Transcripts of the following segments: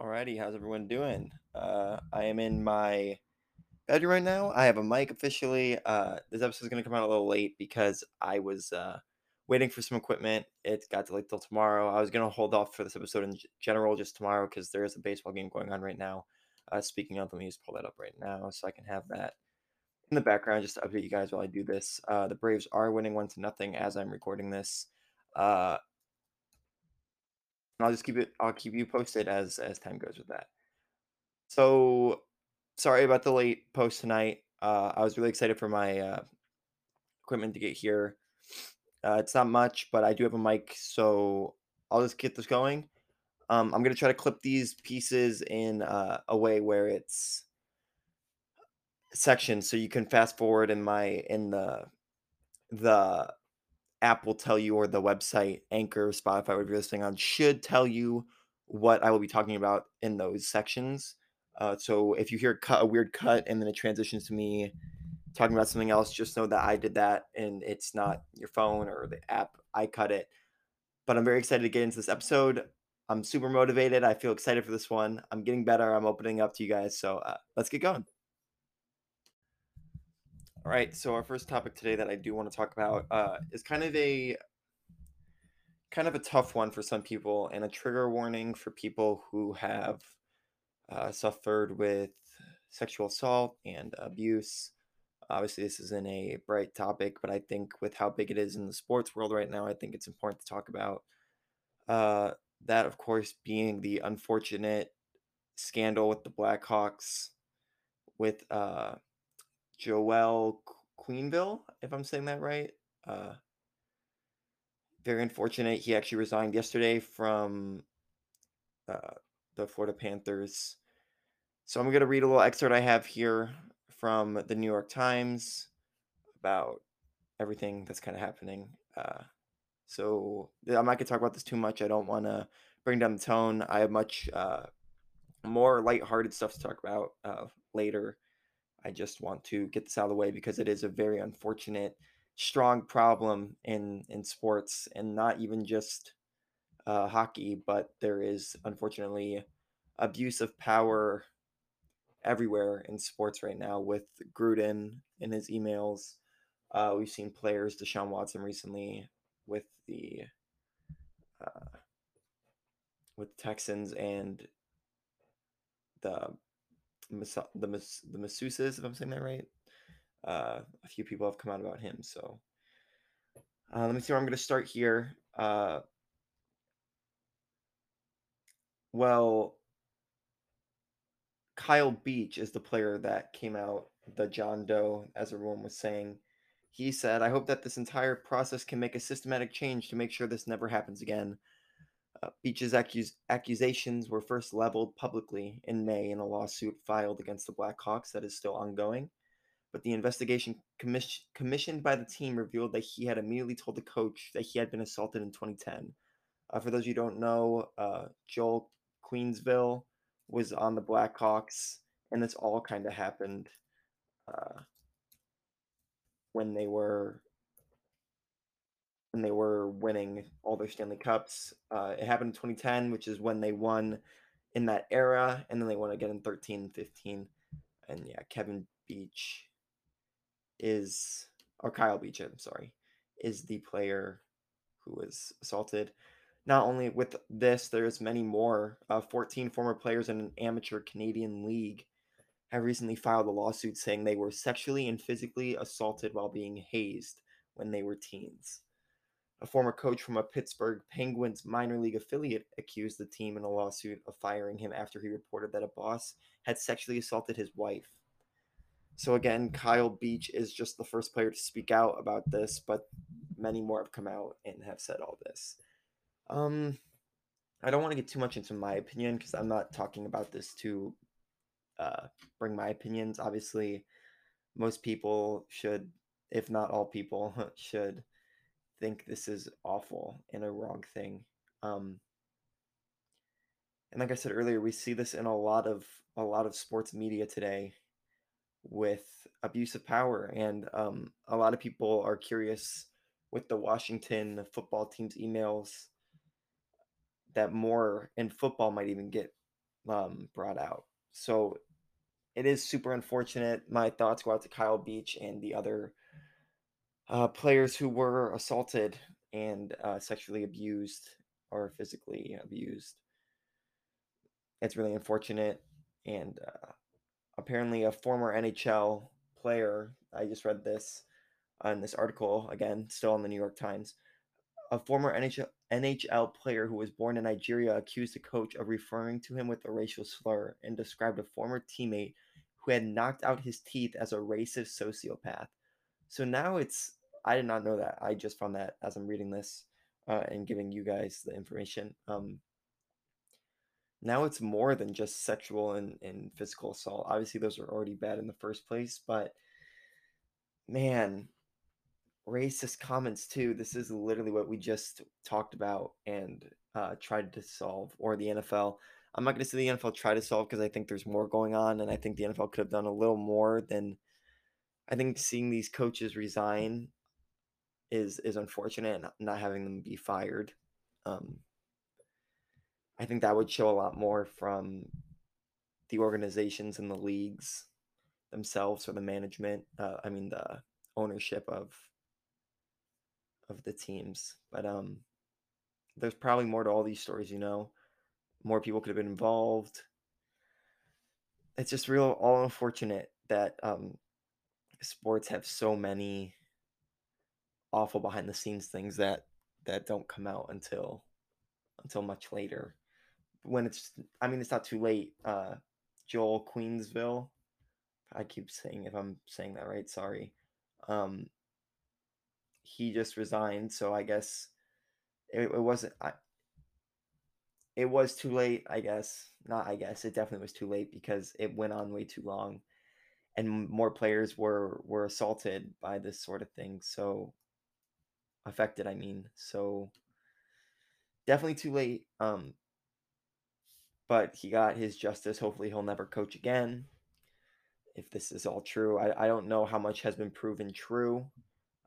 Alrighty, how's everyone doing? Uh, I am in my bedroom right now. I have a mic officially. Uh, this episode is gonna come out a little late because I was uh, waiting for some equipment. It got delayed till tomorrow. I was gonna hold off for this episode in general just tomorrow because there is a baseball game going on right now. Uh, speaking of, let me just pull that up right now so I can have that in the background just to update you guys while I do this. Uh, the Braves are winning one to nothing as I'm recording this. Uh, and I'll just keep it. I'll keep you posted as as time goes with that. So sorry about the late post tonight. Uh, I was really excited for my uh, equipment to get here. Uh, it's not much, but I do have a mic, so I'll just get this going. Um, I'm gonna try to clip these pieces in uh, a way where it's sections, so you can fast forward in my in the the app will tell you, or the website, Anchor, Spotify, whatever you're listening on, should tell you what I will be talking about in those sections. Uh, so if you hear cut, a weird cut and then it transitions to me talking about something else, just know that I did that and it's not your phone or the app. I cut it. But I'm very excited to get into this episode. I'm super motivated. I feel excited for this one. I'm getting better. I'm opening up to you guys. So uh, let's get going. All right. So our first topic today that I do want to talk about uh, is kind of a kind of a tough one for some people and a trigger warning for people who have uh, suffered with sexual assault and abuse. Obviously, this isn't a bright topic, but I think with how big it is in the sports world right now, I think it's important to talk about. Uh, that, of course, being the unfortunate scandal with the Blackhawks with uh, Joel Quenneville, if I'm saying that right. Uh, very unfortunate. He actually resigned yesterday from uh, the Florida Panthers. So I'm going to read a little excerpt I have here from the New York Times about everything that's kind of happening. Uh, so I'm not going to talk about this too much. I don't want to bring down the tone. I have much uh, more lighthearted stuff to talk about uh, later. I just want to get this out of the way because it is a very unfortunate, strong problem in in sports, and not even just uh, hockey, but there is unfortunately abuse of power everywhere in sports right now with Gruden in his emails. Uh, we've seen players, Deshaun Watson recently with the uh, with Texans and the the the masseuses, if I'm saying that right. Uh, a few people have come out about him. So uh, let me see where I'm going to start here. Uh, well, Kyle Beach is the player that came out, the John Doe, as everyone was saying. He said, I hope that this entire process can make a systematic change to make sure this never happens again. Uh, Beach's accus- accusations were first leveled publicly in May in a lawsuit filed against the Blackhawks that is still ongoing. But the investigation commis- commissioned by the team revealed that he had immediately told the coach that he had been assaulted in 2010. Uh, for those you who don't know, uh, Joel Queensville was on the Blackhawks, and this all kind of happened uh, when they were when they were winning all their Stanley Cups. Uh, it happened in 2010, which is when they won in that era, and then they won again in 13 15. And yeah, Kevin Beach is, or Kyle Beach, I'm sorry, is the player who was assaulted. Not only with this, there's many more. Uh, 14 former players in an amateur Canadian league have recently filed a lawsuit saying they were sexually and physically assaulted while being hazed when they were teens. A former coach from a Pittsburgh Penguins minor league affiliate accused the team in a lawsuit of firing him after he reported that a boss had sexually assaulted his wife. So again, Kyle Beach is just the first player to speak out about this, but many more have come out and have said all this. Um, I don't want to get too much into my opinion because I'm not talking about this to uh, bring my opinions. Obviously, most people should, if not all people, should think this is awful and a wrong thing. Um, and like I said earlier, we see this in a lot of a lot of sports media today with abuse of power, and um, a lot of people are curious with the Washington football team's emails that more in football might even get um, brought out. So it is super unfortunate. My thoughts go out to Kyle Beach and the other uh, players who were assaulted and uh, sexually abused or physically abused. It's really unfortunate. And uh, apparently, a former NHL player, I just read this on this article, again, still in the New York Times. A former NHL, NHL player who was born in Nigeria accused a coach of referring to him with a racial slur and described a former teammate who had knocked out his teeth as a racist sociopath. So now it's, I did not know that. I just found that as I'm reading this uh, and giving you guys the information. Um, now it's more than just sexual and, and physical assault. Obviously, those are already bad in the first place, but man, racist comments too. This is literally what we just talked about and uh, tried to solve, or the NFL. I'm not going to say the NFL tried to solve because I think there's more going on, and I think the NFL could have done a little more than. I think seeing these coaches resign is is unfortunate, and not having them be fired. Um, I think that would show a lot more from the organizations and the leagues themselves or the management. Uh, I mean the ownership of of the teams. But um, there's probably more to all these stories. You know, more people could have been involved. It's just real all unfortunate that um, sports have so many awful behind the scenes things that that don't come out until until much later. When it's i mean it's not too late uh joel queensville i keep saying if i'm saying that right sorry um he just resigned so i guess it, it wasn't I, it was too late i guess not i guess it definitely was too late because it went on way too long and more players were were assaulted by this sort of thing so affected i mean so definitely too late um but he got his justice. Hopefully he'll never coach again. If this is all true i, I don't know how much has been proven true.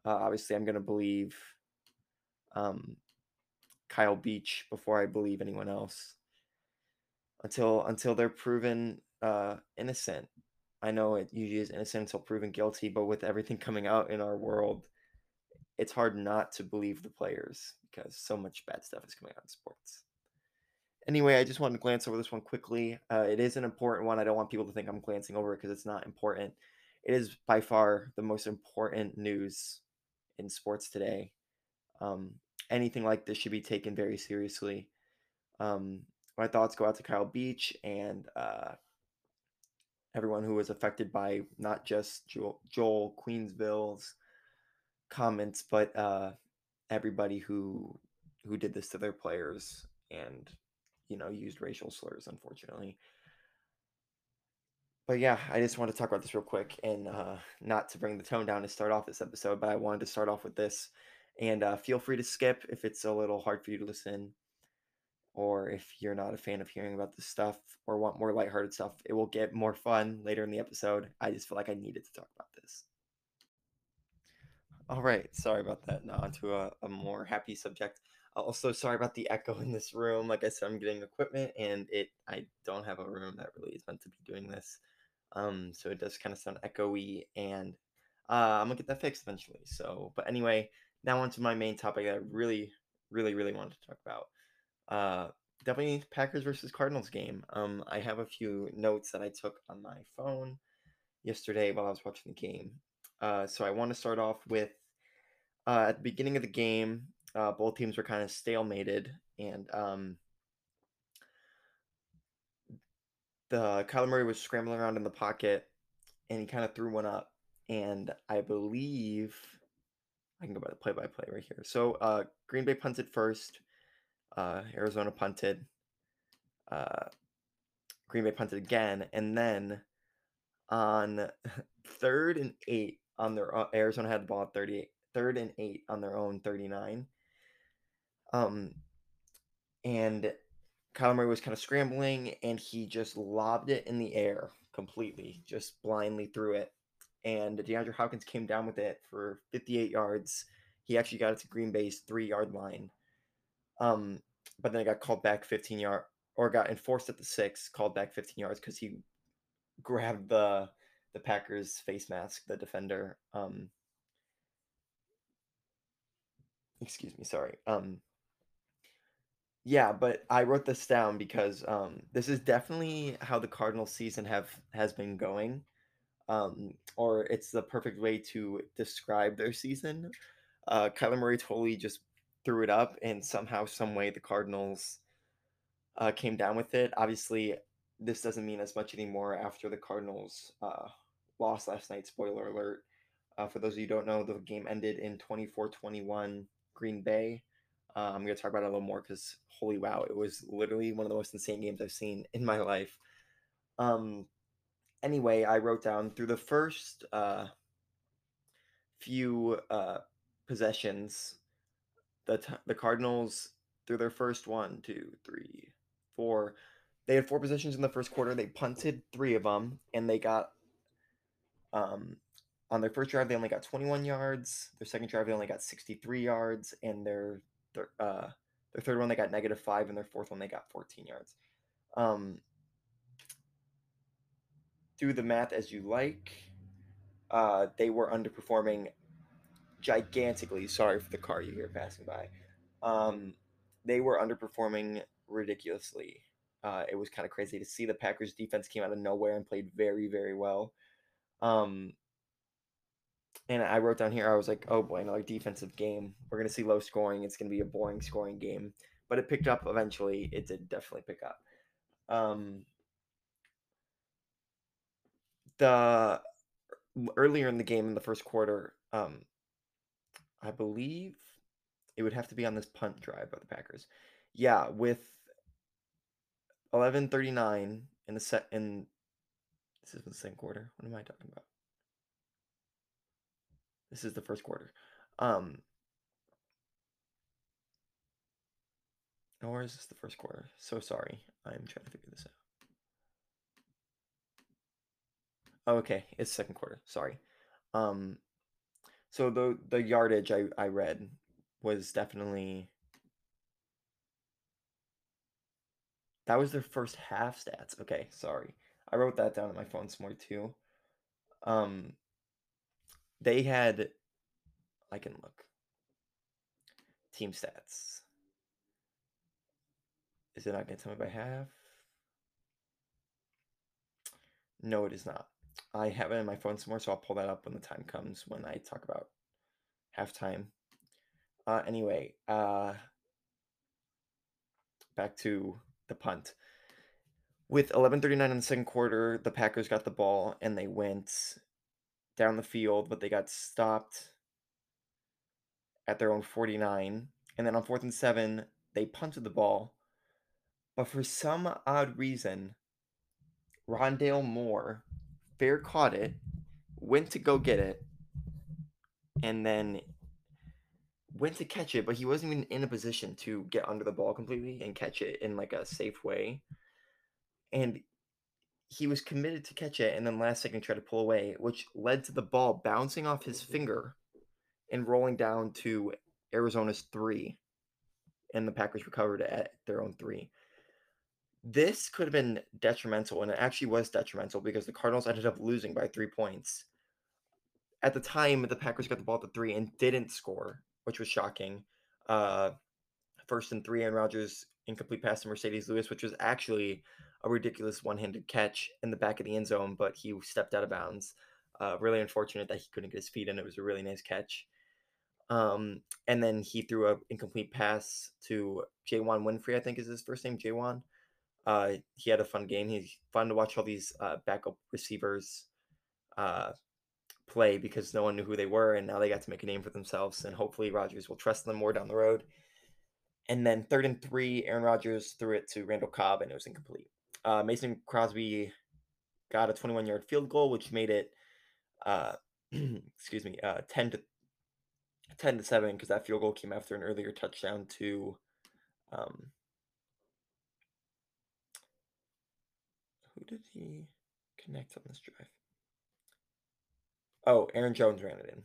Uh, obviously i'm going to believe um, kyle beach before i believe anyone else. Until until they're proven uh, innocent. I know it usually is innocent until proven guilty but with everything coming out in our world it's hard not to believe the players because so much bad stuff is coming out in sports. Anyway, I just wanted to glance over this one quickly. Uh, it is an important one. I don't want people to think I'm glancing over it because it's not important. It is by far the most important news in sports today. Um, anything like this should be taken very seriously. Um, my thoughts go out to Kyle Beach and uh, everyone who was affected by not just Joel, Joel Queensville's comments, but uh, everybody who who did this to their players and you know used racial slurs, unfortunately. But yeah, I just want to talk about this real quick and uh, not to bring the tone down to start off this episode, but I wanted to start off with this. And uh, feel free to skip if it's a little hard for you to listen, or if you're not a fan of hearing about this stuff or want more lighthearted stuff. It will get more fun later in the episode. I just feel like I needed to talk about this. All right, sorry about that. Now onto a, a more happy subject. Also, sorry about the echo in this room. Like I said, I'm getting equipment, and it I don't have a room that really is meant to be doing this. Um, so it does kind of sound echoey, and uh, I'm gonna get that fixed eventually. So, but anyway, now onto my main topic that I really, really, really wanted to talk about. Uh, definitely Packers versus Cardinals game. Um, I have a few notes that I took on my phone yesterday while I was watching the game. Uh, so I want to start off with uh, at the beginning of the game, uh, both teams were kind of stalemated, and um, the Kyler Murray was scrambling around in the pocket, and he kind of threw one up, and I believe I can go by the play-by-play right here. So uh, Green Bay punted first, uh, Arizona punted, uh, Green Bay punted again, and then on third and eight, on their uh, Arizona had the ball at 38, third and eight on their own 39. Um, and Kyler Murray was kind of scrambling and he just lobbed it in the air completely, just blindly threw it. And DeAndre Hopkins came down with it for 58 yards. He actually got it to Green Bay's three yard line. Um, but then it got called back 15 yard or got enforced at the six, called back 15 yards because he grabbed the the Packers face mask, the defender. Um, excuse me, sorry. Um, yeah, but I wrote this down because um, this is definitely how the Cardinals season have has been going, um, or it's the perfect way to describe their season. Uh, Kyler Murray totally just threw it up, and somehow, some way, the Cardinals uh, came down with it. Obviously, this doesn't mean as much anymore after the Cardinals uh, lost last night. Spoiler alert. Uh, for those of you who don't know, the game ended in 24 21 Green Bay. Uh, I'm going to talk about it a little more because holy wow, it was literally one of the most insane games I've seen in my life. Um, anyway, I wrote down through the first uh, few uh, possessions, the t- the Cardinals through their first one, two, three, four. They had four possessions in the first quarter. They punted three of them, and they got um, on their first drive they only got 21 yards. Their second drive they only got 63 yards, and their their uh, their third one they got negative five, and their fourth one they got 14 yards. Um, do the math as you like. Uh, they were underperforming gigantically. Sorry for the car you hear passing by. Um, they were underperforming ridiculously. Uh, it was kind of crazy to see the Packers defense came out of nowhere and played very, very well. Um, and I wrote down here, I was like, oh boy, another defensive game. We're going to see low scoring. It's going to be a boring scoring game. But it picked up eventually. It did definitely pick up. Um, the earlier in the game in the first quarter, um, I believe it would have to be on this punt drive by the Packers. Yeah, with 11:39 in the set in this is the second quarter. What am I talking about? This is the first quarter. Um or is this the first quarter? So sorry. I'm trying to figure this out. Oh, okay, it's second quarter. Sorry. Um so the the yardage I, I read was definitely that was their first half stats. Okay, sorry. I wrote that down on my phone somewhere too. Um they had I can look. Team stats. Is it not going to tell me by half? No, it is not. I have it in my phone somewhere, so I'll pull that up when the time comes when I talk about halftime. Uh, anyway, uh, back to the punt. With 11:39 in the second quarter, the Packers got the ball and they went down the field, but they got stopped at their own 49. And then on fourth and seven, they punted the ball. But for some odd reason, Rondale Moore fair caught it, went to go get it, and then went to catch it, but he wasn't even in a position to get under the ball completely and catch it in like a safe way. And he was committed to catch it and then last second tried to pull away, which led to the ball bouncing off his finger and rolling down to Arizona's three. And the Packers recovered at their own three. This could have been detrimental, and it actually was detrimental because the Cardinals ended up losing by three points. At the time, the Packers got the ball at the three and didn't score, which was shocking. Uh, first and three, and Rodgers incomplete pass to Marcedes Lewis, which was actually a ridiculous one-handed catch in the back of the end zone, but he stepped out of bounds. Uh, really unfortunate that he couldn't get his feet in. It was a really nice catch. Um, and then he threw a incomplete pass to Juwann Winfree, I think is his first name, Juwann. Uh, he had a fun game. He's fun to watch all these uh, backup receivers uh, play because no one knew who they were, and now they got to make a name for themselves. And hopefully, Rodgers will trust them more down the road. And then third and three, Aaron Rodgers threw it to Randall Cobb, and it was incomplete. Uh, Mason Crosby got a 21 yard field goal, which made it, uh, excuse me, uh, 10 to 10 to 7 because that field goal came after an earlier touchdown to um, who did he connect on this drive? Oh, Aaron Jones ran it in.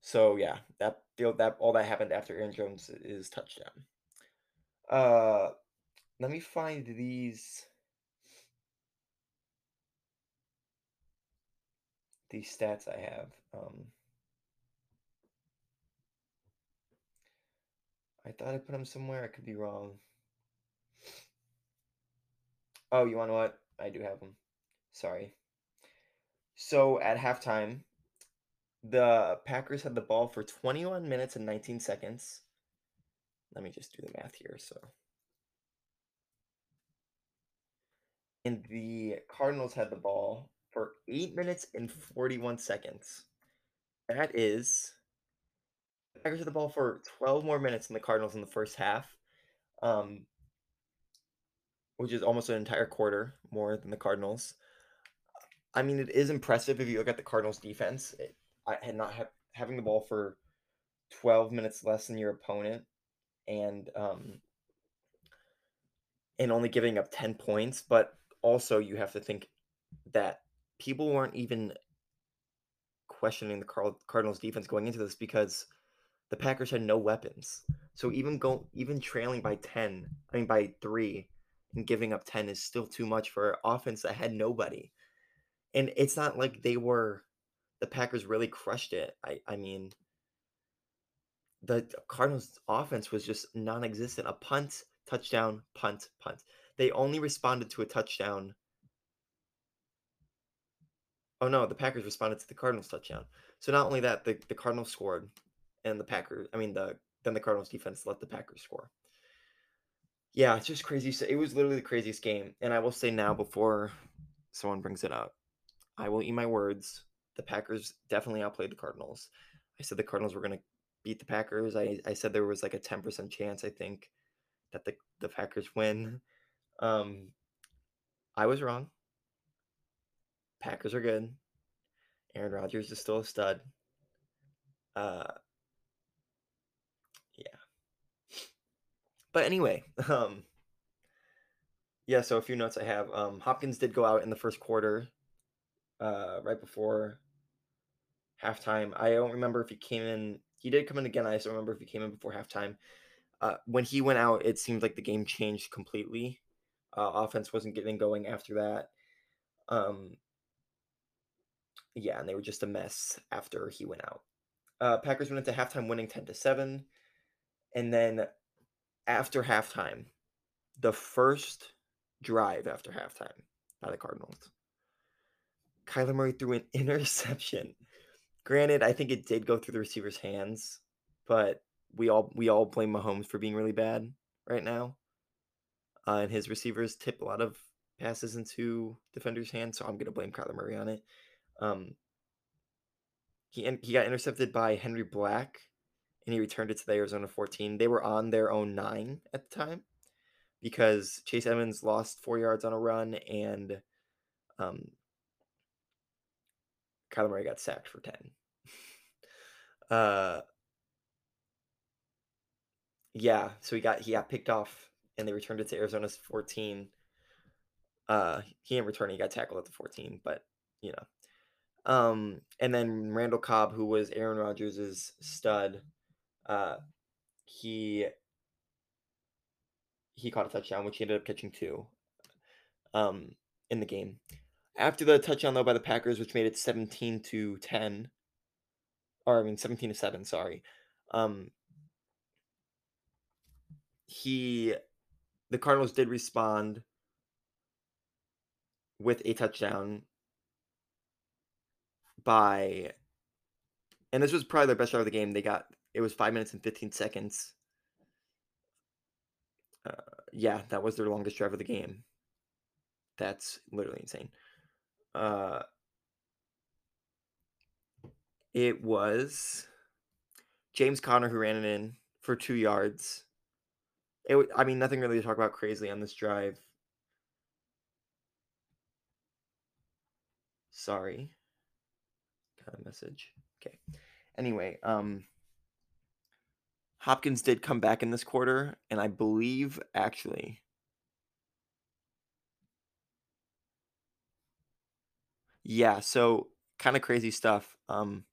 So yeah, that field that all that happened after Aaron Jones' touchdown. Uh Let me find these these stats I have. Um, I thought I put them somewhere. I could be wrong. Oh, you want what? I do have them. Sorry. So at halftime, the Packers had the ball for 21 minutes and 19 seconds. Let me just do the math here. So, and the Cardinals had the ball for 8 minutes and 41 seconds. That is the Packers had the ball for 12 more minutes than the Cardinals in the first half. Um, which is almost an entire quarter more than the Cardinals. I mean, it is impressive if you look at the Cardinals defense. It, I had not ha- having the ball for 12 minutes less than your opponent and um and only giving up 10 points, but also you have to think that people weren't even questioning the Card- Cardinals defense going into this because the Packers had no weapons. So even go even trailing by 10, I mean by 3 and giving up 10 is still too much for an offense that had nobody. And it's not like they were the Packers really crushed it. I I mean the Cardinals offense was just non-existent. A punt, touchdown, punt, punt. They only responded to a touchdown. Oh no, the Packers responded to the Cardinals touchdown. So not only that, the, the Cardinals scored and the Packers I mean the then the Cardinals defense let the Packers score. Yeah, it's just crazy. So it was literally the craziest game. And I will say now before someone brings it up, I will eat my words. The Packers definitely outplayed the Cardinals. I said the Cardinals were to beat the Packers. I, I said there was like a 10% chance, I think, that the, the Packers win. Um, I was wrong. Packers are good. Aaron Rodgers is still a stud. Uh, yeah. But anyway, um, yeah. So a few notes I have. Um, Hopkins did go out in the first quarter, uh, right before halftime. I don't remember if he came in. He did come in again. I just don't remember if he came in before halftime. Uh, when he went out, it seemed like the game changed completely. Uh, offense wasn't getting going after that. Um, yeah, and they were just a mess after he went out. Uh, Packers went into halftime winning 10 to 7. And then after halftime, the first drive after halftime by the Cardinals, Kyler Murray threw an interception. Granted, I think it did go through the receiver's hands, but we all we all blame Mahomes for being really bad right now. Uh, and his receivers tip a lot of passes into defenders' hands, so I'm gonna blame Kyler Murray on it. Um, he he got intercepted by Henry Black, and he returned it to the Arizona 14. They were on their own nine at the time because Chase Edmonds lost four yards on a run, and um, Kyler Murray got sacked for 10. uh, yeah, so he got he got picked off, and they returned it to Arizona's 14. Uh, he didn't return; he got tackled at the 14, but you know. Um, and then Randall Cobb, who was Aaron Rodgers' stud, uh, he he caught a touchdown, which he ended up catching two. Um, in the game. After the touchdown though by the Packers, which made it 17 to 10. Or I mean 17 to 7, sorry. Um he the Cardinals did respond with a touchdown by and this was probably their best drive of the game. They got it was 5 minutes and 15 seconds. Uh, yeah, that was their longest drive of the game. That's literally insane. Uh it was James Conner who ran it in for 2 yards. It I mean nothing really to talk about crazy on this drive. Sorry. Got a message. Okay. Anyway, um Hopkins did come back in this quarter, and I believe actually Yeah, so kind of crazy stuff. Um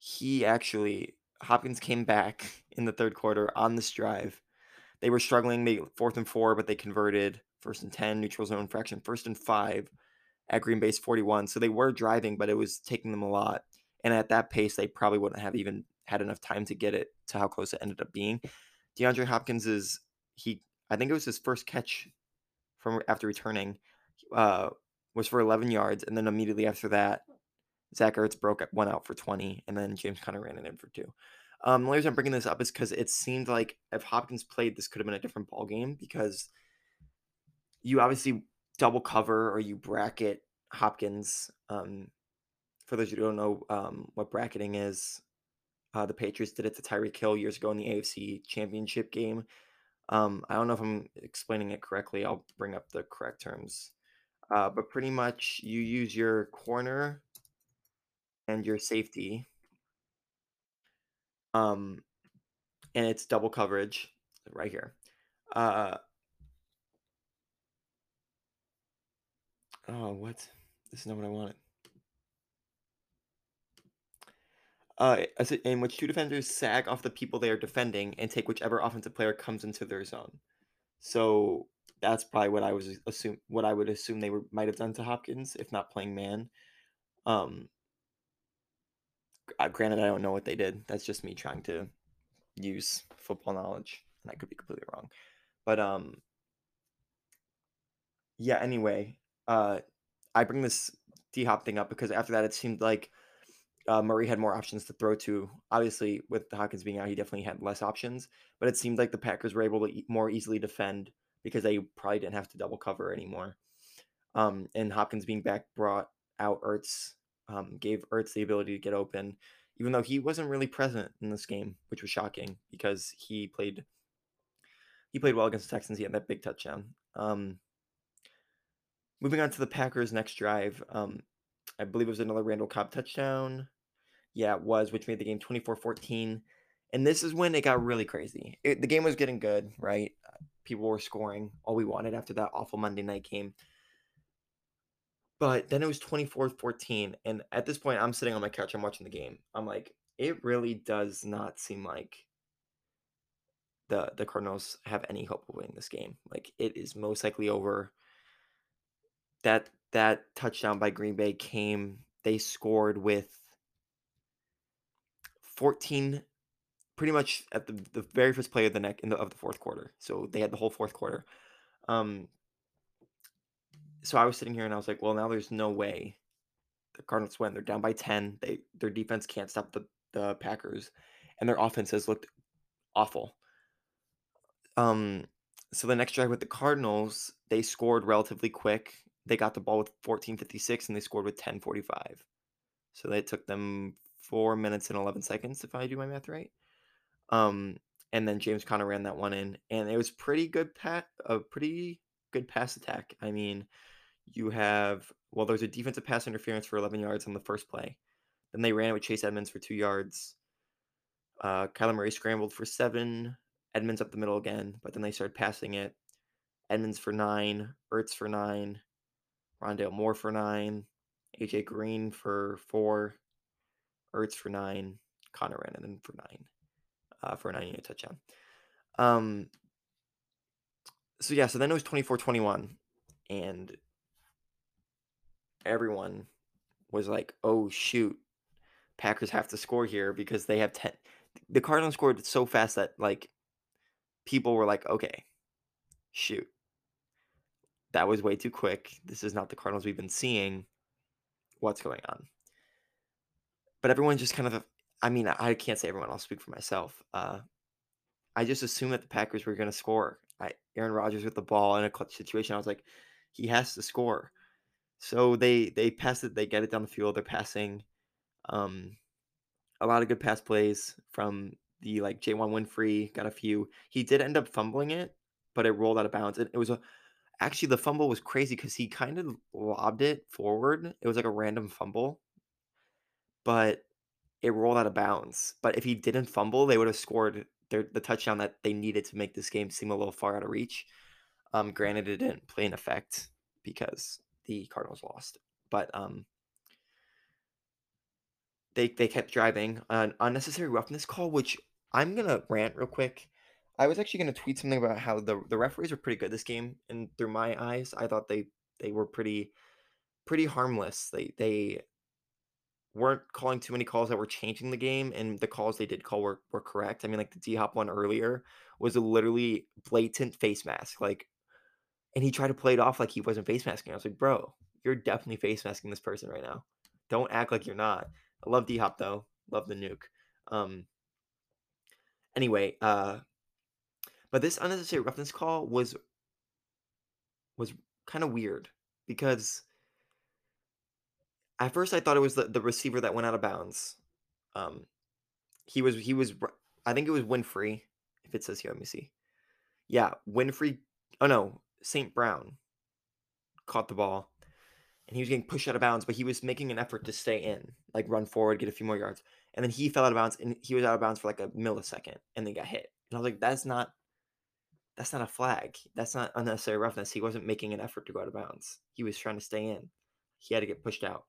he actually Hopkins came back in the third quarter on this drive they were struggling. They fourth and four, but they converted first and ten, neutral zone fraction, first and five at Green Bay's 41. So they were driving, but it was taking them a lot. And at that pace, they probably wouldn't have even had enough time to get it to how close it ended up being. DeAndre Hopkins is he I think it was his first catch from after returning uh, was for 11 yards, and then immediately after that, Zach Ertz broke one out for 20, and then James Conner ran it in for two. Um, the reason I'm bringing this up is because it seemed like if Hopkins played, this could have been a different ball game because you obviously double cover or you bracket Hopkins. Um, for those who don't know um, what bracketing is, uh, the Patriots did it to Tyreek Hill years ago in the AFC Championship game. Um, I don't know if I'm explaining it correctly. I'll bring up the correct terms. Uh, but pretty much you use your corner and your safety. Um, and it's double coverage right here. Uh, oh, what? This is not what I wanted. Uh, in which two defenders sag off the people they are defending and take whichever offensive player comes into their zone. So that's probably what I was assume what I would assume they were might have done to Hopkins if not playing man. Um, granted, I don't know what they did. That's just me trying to use football knowledge, and I could be completely wrong. But um, yeah. Anyway, uh, I bring this D Hop thing up because after that, it seemed like uh, Murray had more options to throw to. Obviously, with Hopkins being out, he definitely had less options. But it seemed like the Packers were able to e- more easily defend because they probably didn't have to double cover anymore. Um, and Hopkins being back brought out Ertz, um, gave Ertz the ability to get open, even though he wasn't really present in this game, which was shocking because he played he played well against the Texans. He had that big touchdown. Um, moving on to the Packers' next drive, um, I believe it was another Randall Cobb touchdown. Yeah, it was, which made the game 24 14. And this is when it got really crazy. It, the game was getting good, right? People were scoring all we wanted after that awful Monday night game. But then it was 24 14. And at this point, I'm sitting on my couch, I'm watching the game. I'm like, it really does not seem like the the Cardinals have any hope of winning this game. Like it is most likely over. That that touchdown by Green Bay came. They scored with 14 pretty much at the, the very first play of the neck in the of the fourth quarter. So they had the whole fourth quarter. Um so I was sitting here and I was like, well, now there's no way the Cardinals win. They're down by 10. They their defense can't stop the, the Packers. And their offense has looked awful. Um so the next drive with the Cardinals, they scored relatively quick. They got the ball with 14:56 and they scored with 10:45. So they took them four minutes and 11 seconds, if I do my math right. Um, and then James Conner ran that one in, and it was pretty good pat, a pretty good pass attack. I mean, you have well, there's a defensive pass interference for 11 yards on the first play. Then they ran it with Chase Edmonds for two yards. Uh, Kyler Murray scrambled for seven. Edmonds up the middle again, but then they started passing it. Edmonds for nine, Ertz for nine, Rondale Moore for nine, AJ Green for four, Ertz for nine, Conner ran in for nine, uh, for a nine unit touchdown. Um, so yeah, so then it was 24-21, and everyone was like, "Oh shoot, Packers have to score here because they have ten. The Cardinals scored so fast that like people were like, "Okay, shoot, that was way too quick. This is not the Cardinals we've been seeing. What's going on?" but everyone just kind of I mean, I can't say everyone. I'll speak for myself. Uh, I just assumed that the Packers were going to score. I, Aaron Rodgers with the ball in a clutch situation. I was like, he has to score. So they they pass it. They get it down the field. They're passing. Um, a lot of good pass plays from the like Juwann Winfree. Got a few. He did end up fumbling it, but it rolled out of bounds. It, it was a actually the fumble was crazy because he kind of lobbed it forward. It was like a random fumble, but it rolled out of bounds. But if he didn't fumble, they would have scored their, the touchdown that they needed to make this game seem a little far out of reach. Um, granted, it didn't play an effect because the Cardinals lost, but um, they they kept driving an unnecessary roughness call, which I'm gonna rant real quick. I was actually gonna tweet something about how the the referees were pretty good this game, and through my eyes, I thought they they were pretty pretty harmless. They they weren't calling too many calls that were changing the game, and the calls they did call were were correct. I mean, like the D Hop one earlier was a literally blatant face mask, like, and he tried to play it off like he wasn't face masking. I was like, bro, you're definitely face masking this person right now. Don't act like you're not. I love D Hop though. Love the nuke. Um. Anyway, uh, but this unnecessary roughness call was was kind of weird because at first I thought it was the, the receiver that went out of bounds. Um, he was he was I think it was Winfree. If it says here, let me see. Yeah, Winfree. Oh no, St. Brown caught the ball, and he was getting pushed out of bounds, but he was making an effort to stay in, like run forward, get a few more yards, and then he fell out of bounds, and he was out of bounds for like a millisecond, and then got hit. And I was like, that's not that's not a flag. That's not unnecessary roughness. He wasn't making an effort to go out of bounds. He was trying to stay in. He had to get pushed out.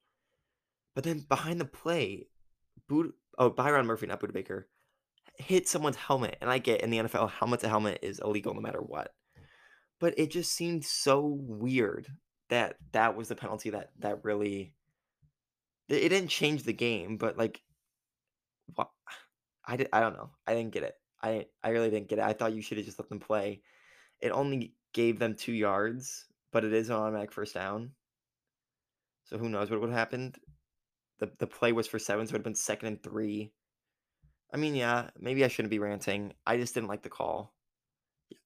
But then behind the play, Bud- oh Byron Murphy, not Budda Baker, hit someone's helmet. And I get in the NFL, helmet to helmet is illegal no matter what. But it just seemed so weird that that was the penalty that that really it didn't change the game, but like what I did I don't know. I didn't get it. I I really didn't get it. I thought you should have just let them play. It only gave them two yards, but it is an automatic first down. So who knows what would have happened? The the play was for seven, so it would have been second and three. I mean, yeah, maybe I shouldn't be ranting. I just didn't like the call.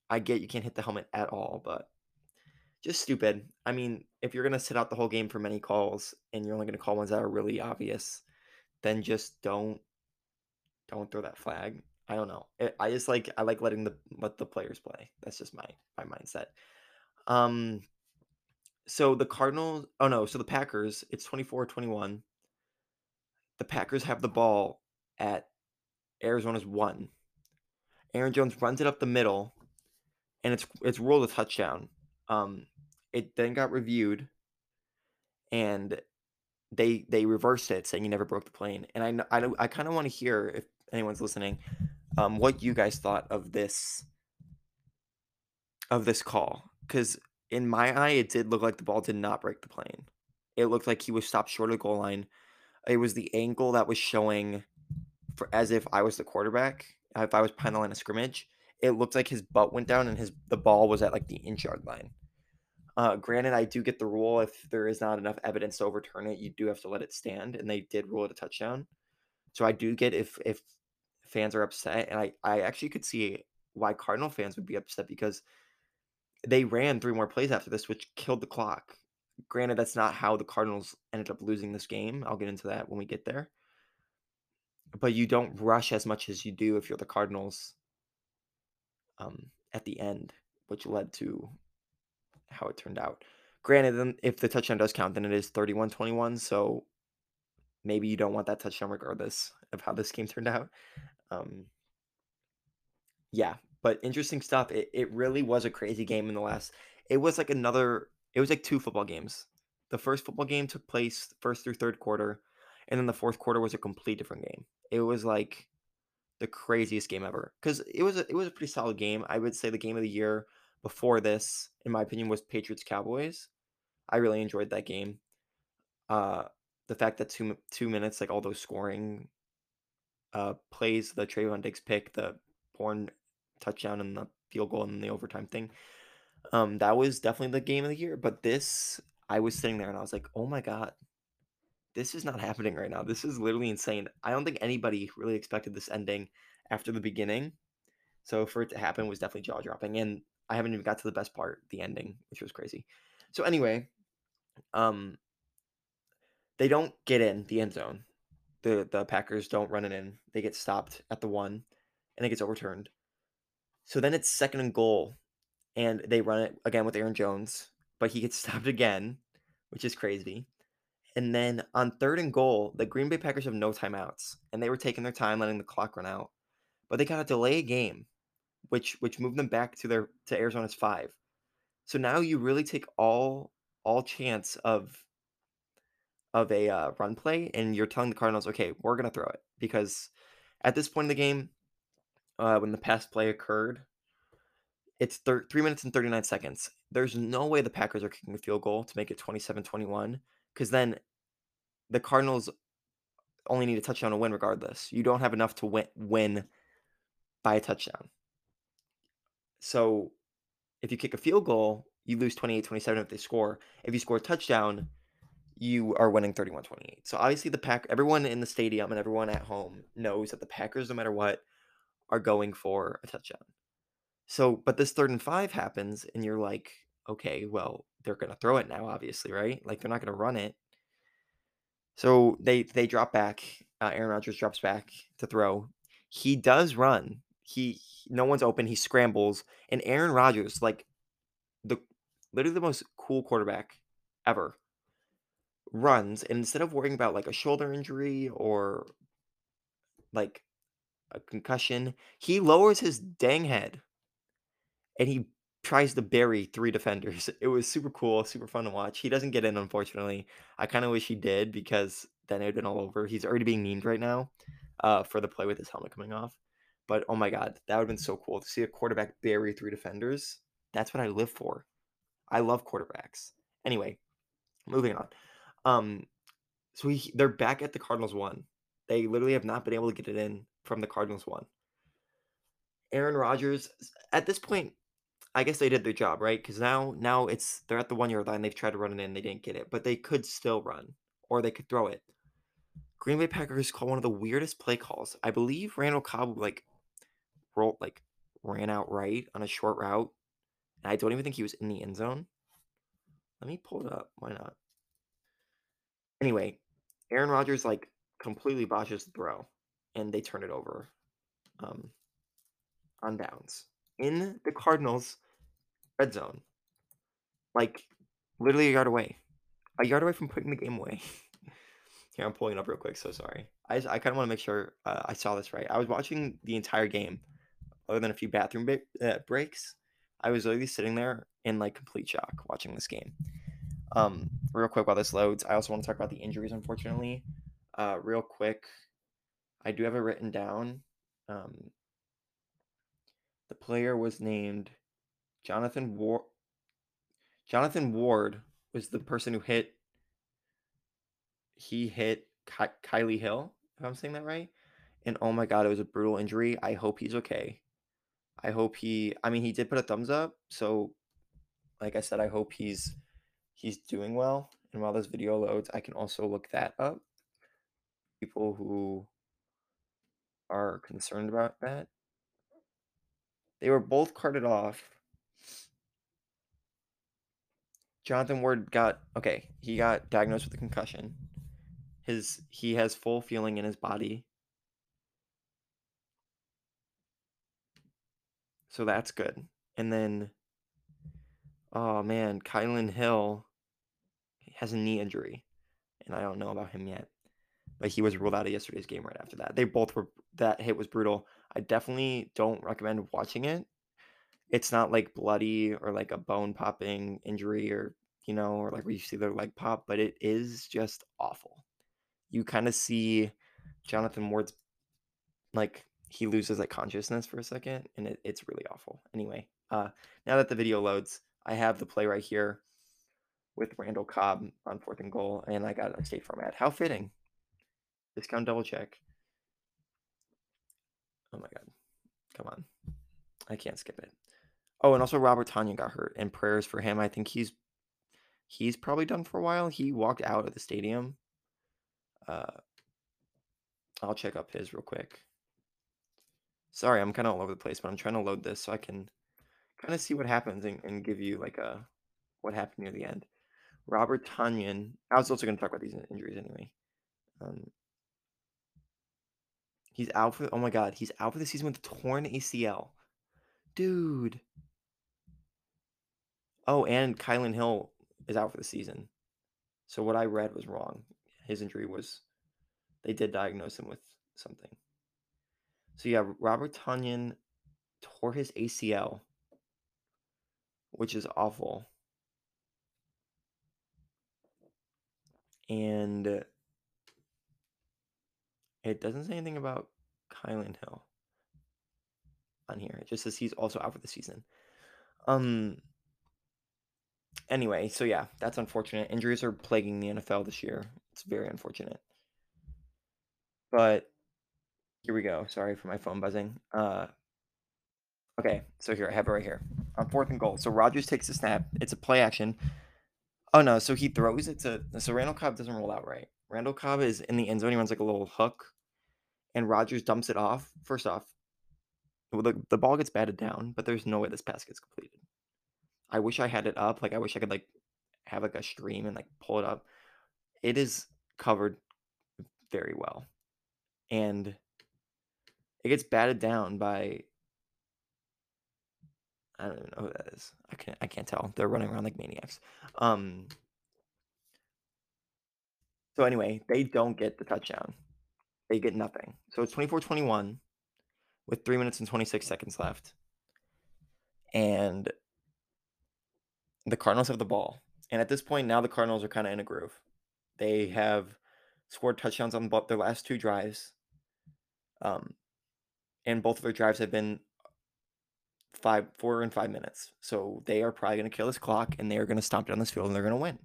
I get you can't hit the helmet at all, but just stupid. I mean, if you're gonna sit out the whole game for many calls and you're only gonna call ones that are really obvious, then just don't don't throw that flag. I don't know. I just like I like letting the let the players play. That's just my my mindset. Um so the Cardinals oh no, so the Packers, it's 24-21. The Packers have the ball at Arizona's 1. Aaron Jones runs it up the middle and it's it's ruled a touchdown. Um it then got reviewed and they they reversed it saying you never broke the plane. And I I I kind of want to hear if anyone's listening um what you guys thought of this of this call cuz in my eye it did look like the ball did not break the plane. It looked like he was stopped short of the goal line. It was the angle that was showing for as if I was the quarterback, if I was behind the line of scrimmage. It looked like his butt went down and his the ball was at like the inch yard line. Uh, granted, I do get the rule if there is not enough evidence to overturn it, you do have to let it stand, and they did rule it a touchdown. So I do get if if fans are upset, and I I actually could see why Cardinal fans would be upset because they ran three more plays after this, which killed the clock. Granted, that's not how the Cardinals ended up losing this game. I'll get into that when we get there. But you don't rush as much as you do if you're the Cardinals um, at the end, which led to how it turned out. Granted, then if the touchdown does count, then it is 31-21. So maybe you don't want that touchdown regardless of how this game turned out. Um, yeah, but interesting stuff. It, it really was a crazy game in the last. It was like another. It was like two football games. The first football game took place first through third quarter, and then the fourth quarter was a complete different game. It was like the craziest game ever because it was a, it was a pretty solid game. I would say the game of the year before this, in my opinion, was Patriots Cowboys. I really enjoyed that game. Uh, the fact that two two minutes, like all those scoring uh plays, the Trevon Diggs pick, the Bourne touchdown, and the field goal, and the overtime thing. Um, that was definitely the game of the year. But this, I was sitting there and I was like, oh my god, this is not happening right now. This is literally insane. I don't think anybody really expected this ending after the beginning. So for it to happen was definitely jaw dropping. And I haven't even got to the best part, the ending, which was crazy. So anyway, um they don't get in the end zone. The the Packers don't run it in. They get stopped at the one and it gets overturned. So then it's second and goal and they run it again with Aaron Jones, but he gets stopped again, which is crazy. And then on third and goal, the Green Bay Packers have no timeouts, and they were taking their time letting the clock run out. But they got a delay game, which which moved them back to their to Arizona's five. So now you really take all all chance of of a uh, run play, and you're telling the Cardinals, okay, we're gonna throw it because at this point in the game, uh, when the pass play occurred, It's thir 3 minutes and 39 seconds. There's no way the Packers are kicking a field goal to make it 27 21 because then the Cardinals only need a touchdown to win regardless. You don't have enough to win win by a touchdown. So, if you kick a field goal, you lose 28-27 if they score. If you score a touchdown, you are winning 31-28. So, obviously, the Pack everyone in the stadium and everyone at home knows that the Packers, no matter what, are going for a touchdown. So but this 3rd and 5 happens, and you're like, "Okay, well, they're gonna throw it now, obviously, right? Like, they're not gonna run it." So, they they drop back. Uh, Aaron Rodgers drops back to throw. He does run. He no one's open, he scrambles, and Aaron Rodgers, like, the literally the most cool quarterback ever runs, and instead of worrying about, like, a shoulder injury or like, a concussion, he lowers his dang head and he tries to bury 3 defenders. It was super cool, super fun to watch. He doesn't get in, unfortunately. I kinda wish he did because then it would've been all over. He's already being memed right now, uh, for the play with his helmet coming off. But, oh my god, that would've been so cool to see a quarterback bury 3 defenders. That's what I live for. I love quarterbacks. Anyway, moving on. Um, so he they're back at the Cardinals 1. They literally have not been able to get it in from the Cardinals 1. Aaron Rodgers at this point, I guess they did their job, right? Because now now it's they're at the one-yard line, they've tried to run it in, they didn't get it, but they could still run, or they could throw it. Green Bay Packers call one of the weirdest play calls. I believe Randall Cobb, like, rolled like, ran out right on a short route, and I don't even think he was in the end zone. Let me pull it up. Why not? Anyway, Aaron Rodgers, like, completely botches the throw, and they turn it over, um, on downs in the Cardinals' red zone. Like, literally a yard away. A yard away from putting the game away. Here, I'm pulling it up real quick, so sorry. I I kinda wanna make sure, uh, I saw this right. I was watching the entire game, other than a few bathroom ba uh, breaks. I was literally sitting there in, like, complete shock watching this game. Um, real quick while this loads, I also wanna talk about the injuries, unfortunately. Uh, real quick, I do have it written down. Um the player was named Jonathan War Jonathan Ward was the person who hit he hit Ky Kylie Hill, if I'm saying that right? And, oh my god, it was a brutal injury. I hope he's okay. I hope he I mean, he did put a thumbs up, so, like I said, I hope he's he's doing well, and while this video loads, I can also look that up. People who are concerned about that. They were both carted off. Jonathan Ward got okay, he got diagnosed with a concussion. His he has full feeling in his body. So that's good, and then oh man, Kylin Hill has a knee injury, and I don't know about him yet, but he was ruled out of yesterday's game right after that. They both were that hit was brutal. I definitely don't recommend watching it. It's not, like, bloody or, like, a bone-popping injury or, you know, or, like, where you see their leg pop, but it is just awful. You kinda see Jonathan Ward's like, he loses, like, consciousness for a second, and it it's really awful. Anyway, uh, now that the video loads, I have the play right here with Randall Cobb on 4th and goal, and I got a State Farm ad. How fitting. Discount double check. Oh my god. Come on. I can't skip it. Oh, and also Robert Tonyan got hurt, and prayers for him. I think he's he's probably done for a while. He walked out of the stadium. Uh I'll check up his real quick. Sorry, I'm kinda all over the place, but I'm trying to load this so I can kinda see what happens and and give you, like, a what happened near the end. Robert Tonyan I was also gonna talk about these injuries anyway. Um He's out for oh my god, he's out for the season with torn ACL. Dude. Oh, and Kylin Hill is out for the season. So what I read was wrong. His injury was they did diagnose him with something. So, yeah, Robert Tonyan tore his ACL which is awful. And it doesn't say anything about Kylin Hill on here. It just says he's also out for the season. Um. Anyway, so yeah, that's unfortunate. Injuries are plaguing the NFL this year. It's very unfortunate. But here we go. Sorry for my phone buzzing. Uh. Okay, so here I have it right here on fourth and goal. So Rodgers takes the snap. It's a play action. Oh no, so he throws it to so Randall Cobb doesn't roll out right. Randall Cobb is in the end zone. He runs like a little hook, and Rodgers dumps it off. First off, the, the ball gets batted down, but there's no way this pass gets completed. I wish I had it up. Like I wish I could like have like a stream and like pull it up. It is covered very well, and it gets batted down by I don't even know who that is. I can't I can't tell. They're running around like maniacs. Um. So anyway, they don't get the touchdown. They get nothing. So it's 24-21 with 3 minutes and 26 seconds left. And the Cardinals have the ball. And at this point now the Cardinals are kind of in a groove. They have scored touchdowns on their last two drives. Um and both of their drives have been five, four, and five minutes. So they are probably going to kill this clock, and they are going to stomp down this field, and they're going to win.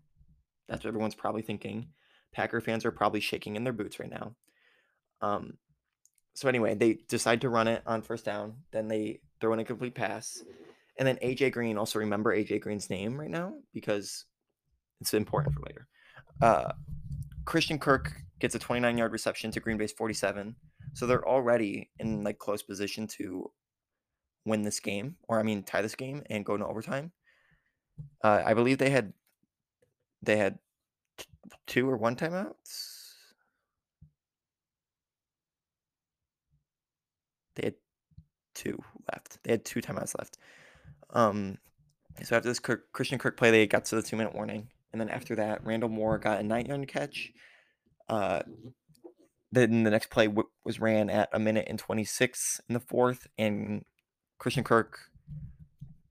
That's what everyone's probably thinking. Packer fans are probably shaking in their boots right now. Um, so anyway, they decide to run it on first down. Then they throw in a complete pass, and then AJ Green. Also remember AJ Green's name right now because it's important for later. Uh, Christian Kirk gets a 29 yard reception to Green Bay's 47. So they're already in like close position to win this game, or I mean tie this game and go into overtime. Uh, I believe they had they had t- two or one timeouts. They had two left. They had two timeouts left. Um, so after this Kirk, Christian Kirk play, they got to the two minute warning, and then after that, Rondale Moore got a nine yard catch. Uh, then the next play w- was ran at a minute and 26 in the fourth, and Christian Kirk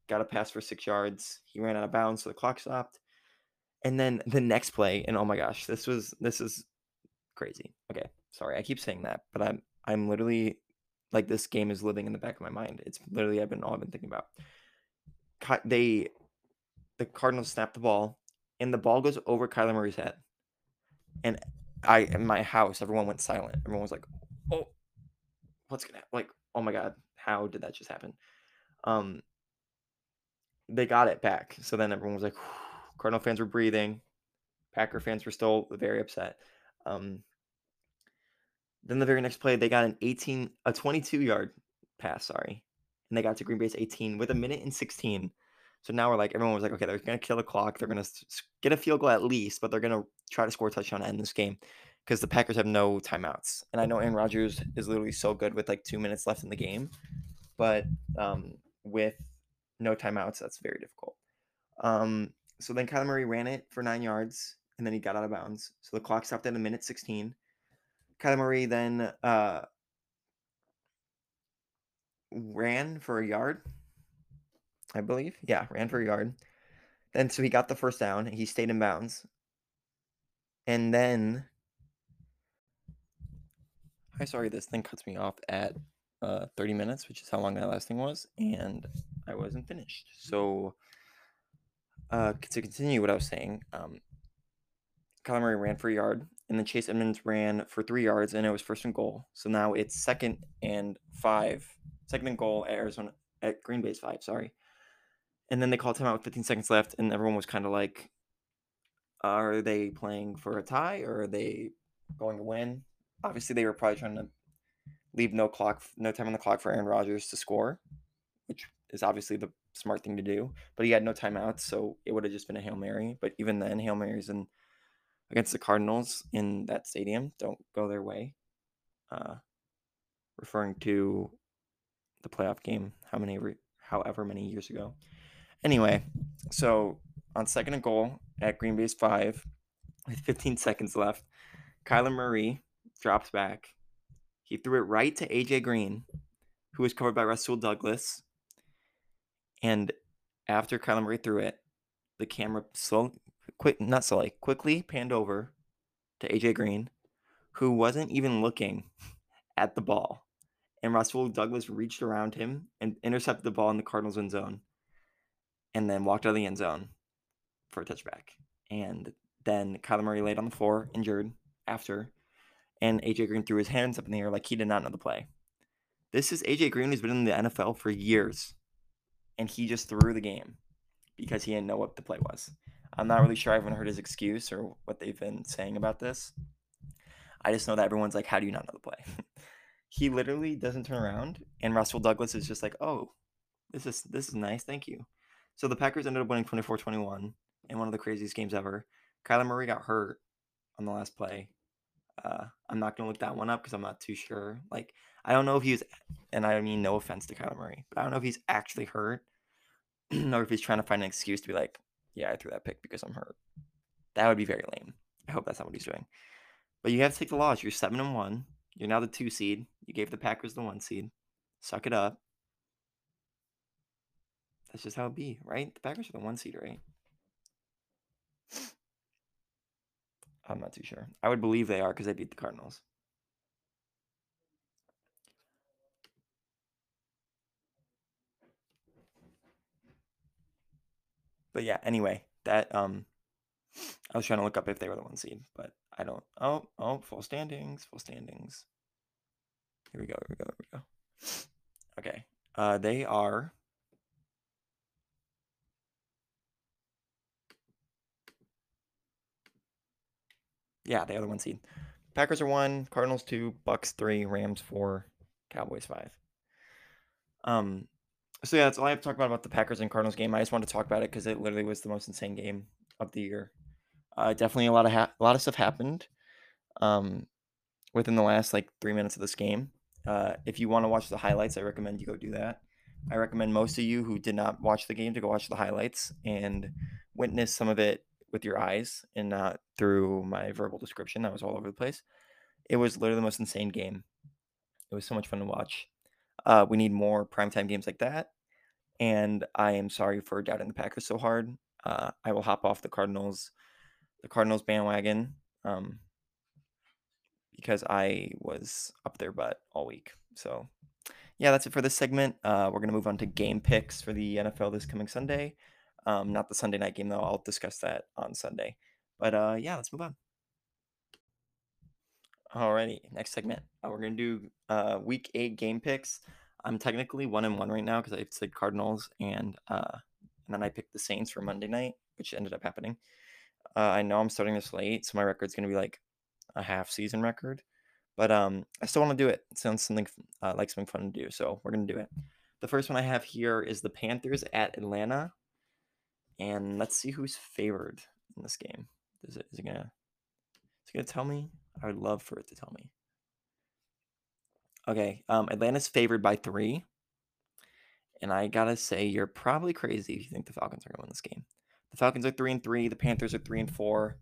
got a pass for six yards. He ran out of bounds, so the clock stopped. And then the next play, and oh my gosh, this was this is crazy. Okay, sorry, I keep saying that, but I'm I'm literally like this game is living in the back of my mind. It's literally I've been all I've been thinking about. They the Cardinals snap the ball, and the ball goes over Kyler Murray's head. And I in my house, everyone went silent. Everyone was like, "Oh, what's gonna happen?" like? Oh my god, how did that just happen? Um, they got it back. So then everyone was like, Cardinal fans were breathing. Packer fans were still very upset. Um, then the very next play, they got an 18, a 22 yard pass, sorry. And they got to Green Bay's 18 with a minute and 16. So now we're like, everyone was like, okay, they're going to kill the clock. They're going to get a field goal at least, but they're going to try to score a touchdown to end this game because the Packers have no timeouts. And I know Aaron Rodgers is literally so good with like two minutes left in the game, but um, with no timeouts, that's very difficult. Um, so then Kyler Murray ran it for nine yards, and then he got out of bounds. So the clock stopped at a minute 16. Kyler Murray then uh, ran for a yard, I believe. Yeah, ran for a yard. Then so he got the first down. He stayed in bounds. And then I sorry, this thing cuts me off at uh, 30 minutes, which is how long that last thing was, and I wasn't finished. So uh, to continue what I was saying, um, Kyler Murray ran for a yard, and then Chase Edmonds ran for three yards, and it was first and goal. So now it's second and five, second and goal at Arizona at Green Bay's five. Sorry, and then they called timeout with 15 seconds left, and everyone was kind of like, "Are they playing for a tie, or are they going to win?" Obviously, they were probably trying to leave no clock, no time on the clock for Aaron Rodgers to score, which is obviously the smart thing to do. But he had no timeouts, so it would have just been a hail mary. But even then, hail marys and against the Cardinals in that stadium don't go their way. Uh, referring to the playoff game, how many, however many years ago. Anyway, so on second and goal at Green Bay's five, with 15 seconds left, Kyler Murray drops back. He threw it right to AJ Green, who was covered by Rasul Douglas. And after Kyler Murray threw it, the camera slow, quick, not slowly, quickly panned over to AJ Green, who wasn't even looking at the ball. And Rasul Douglas reached around him and intercepted the ball in the Cardinals' end zone. and then walked out of the end zone for a touchback. And then Kyler Murray laid on the floor, injured after, and AJ Green threw his hands up in the air like he did not know the play. This is AJ Green who's been in the NFL for years, and he just threw the game because he didn't know what the play was. I'm not really sure I haven't heard his excuse or what they've been saying about this. I just know that everyone's like, "How do you not know the play?" he literally doesn't turn around, and Rasul Douglas is just like, "Oh, this is this is nice, thank you." So the Packers ended up winning 24-21 in one of the craziest games ever. Kyler Murray got hurt on the last play. Uh, I'm not gonna look that one up because I'm not too sure. Like, I don't know if he was, and I mean no offense to Kyler Murray, but I don't know if he's actually hurt or if he's trying to find an excuse to be like, "Yeah, I threw that pick because I'm hurt." That would be very lame. I hope that's not what he's doing. But you have to take the loss. You're seven and one. You're now the two seed. You gave the Packers the one seed. Suck it up. That's just how it be, right? The Packers are the one seed, right? I'm not too sure. I would believe they are because they beat the Cardinals. But yeah, anyway, that um I was trying to look up if they were the one seed, but I don't oh oh full standings, full standings. Here we go, here we go, here we go. Okay. Uh they are Yeah, they are the one seed. Packers are one, Cardinals two, Bucs three, Rams four, Cowboys five. Um, so yeah, that's all I have to talk about about the Packers and Cardinals game. I just wanted to talk about it because it literally was the most insane game of the year. Uh, definitely a lot of ha- a lot of stuff happened. Um, within the last like three minutes of this game. Uh, if you want to watch the highlights, I recommend you go do that. I recommend most of you who did not watch the game to go watch the highlights and witness some of it with your eyes and not through my verbal description. That was all over the place. It was literally the most insane game. It was so much fun to watch. Uh, we need more primetime games like that. And I am sorry for doubting the Packers so hard. Uh, I will hop off the Cardinals, the Cardinals bandwagon, um, because I was up their butt all week. So, yeah, that's it for this segment. Uh, we're gonna move on to game picks for the NFL this coming Sunday. Um, not the Sunday night game though. I'll discuss that on Sunday. But uh, yeah, let's move on. Alrighty, next segment. Uh, we're gonna do uh, week eight game picks. I'm technically one and one right now because I said Cardinals and uh, and then I picked the Saints for Monday night, which ended up happening. Uh, I know I'm starting this late, so my record's gonna be like a half season record, but um, I still want to do it. it. Sounds something uh, like something fun to do, so we're gonna do it. The first one I have here is the Panthers at Atlanta. And let's see who's favored in this game. Is it is it gonna is it gonna tell me? I would love for it to tell me. Okay, um, Atlanta's favored by three. And I gotta say, you're probably crazy if you think the Falcons are gonna win this game. The Falcons are three and three. The Panthers are three and four.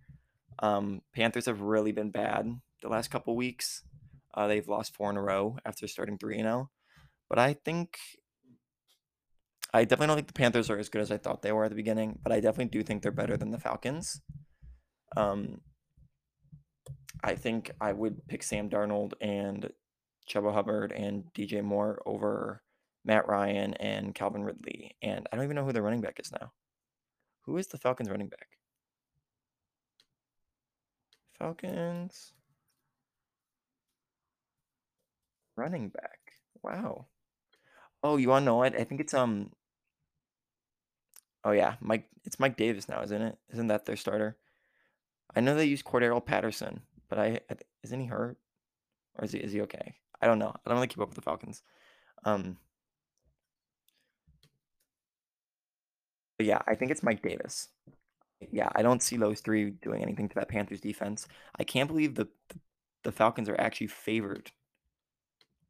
Um, Panthers have really been bad the last couple weeks. Uh, they've lost four in a row after starting three and zero. Oh. But I think I definitely don't think the Panthers are as good as I thought they were at the beginning, but I definitely do think they're better than the Falcons. Um, I think I would pick Sam Darnold and Chuba Hubbard and DJ Moore over Matt Ryan and Calvin Ridley. And I don't even know who the running back is now. Who is the Falcons running back? Falcons running back. Wow. Oh, you wanna know what? I think it's um Oh yeah, Mike. It's Mike Davis now, isn't it? Isn't that their starter? I know they use Cordarrelle Patterson, but I, I isn't he hurt, or is he is he okay? I don't know. I don't really keep up with the Falcons. Um, but yeah, I think it's Mike Davis. Yeah, I don't see those three doing anything to that Panthers defense. I can't believe the the, the Falcons are actually favored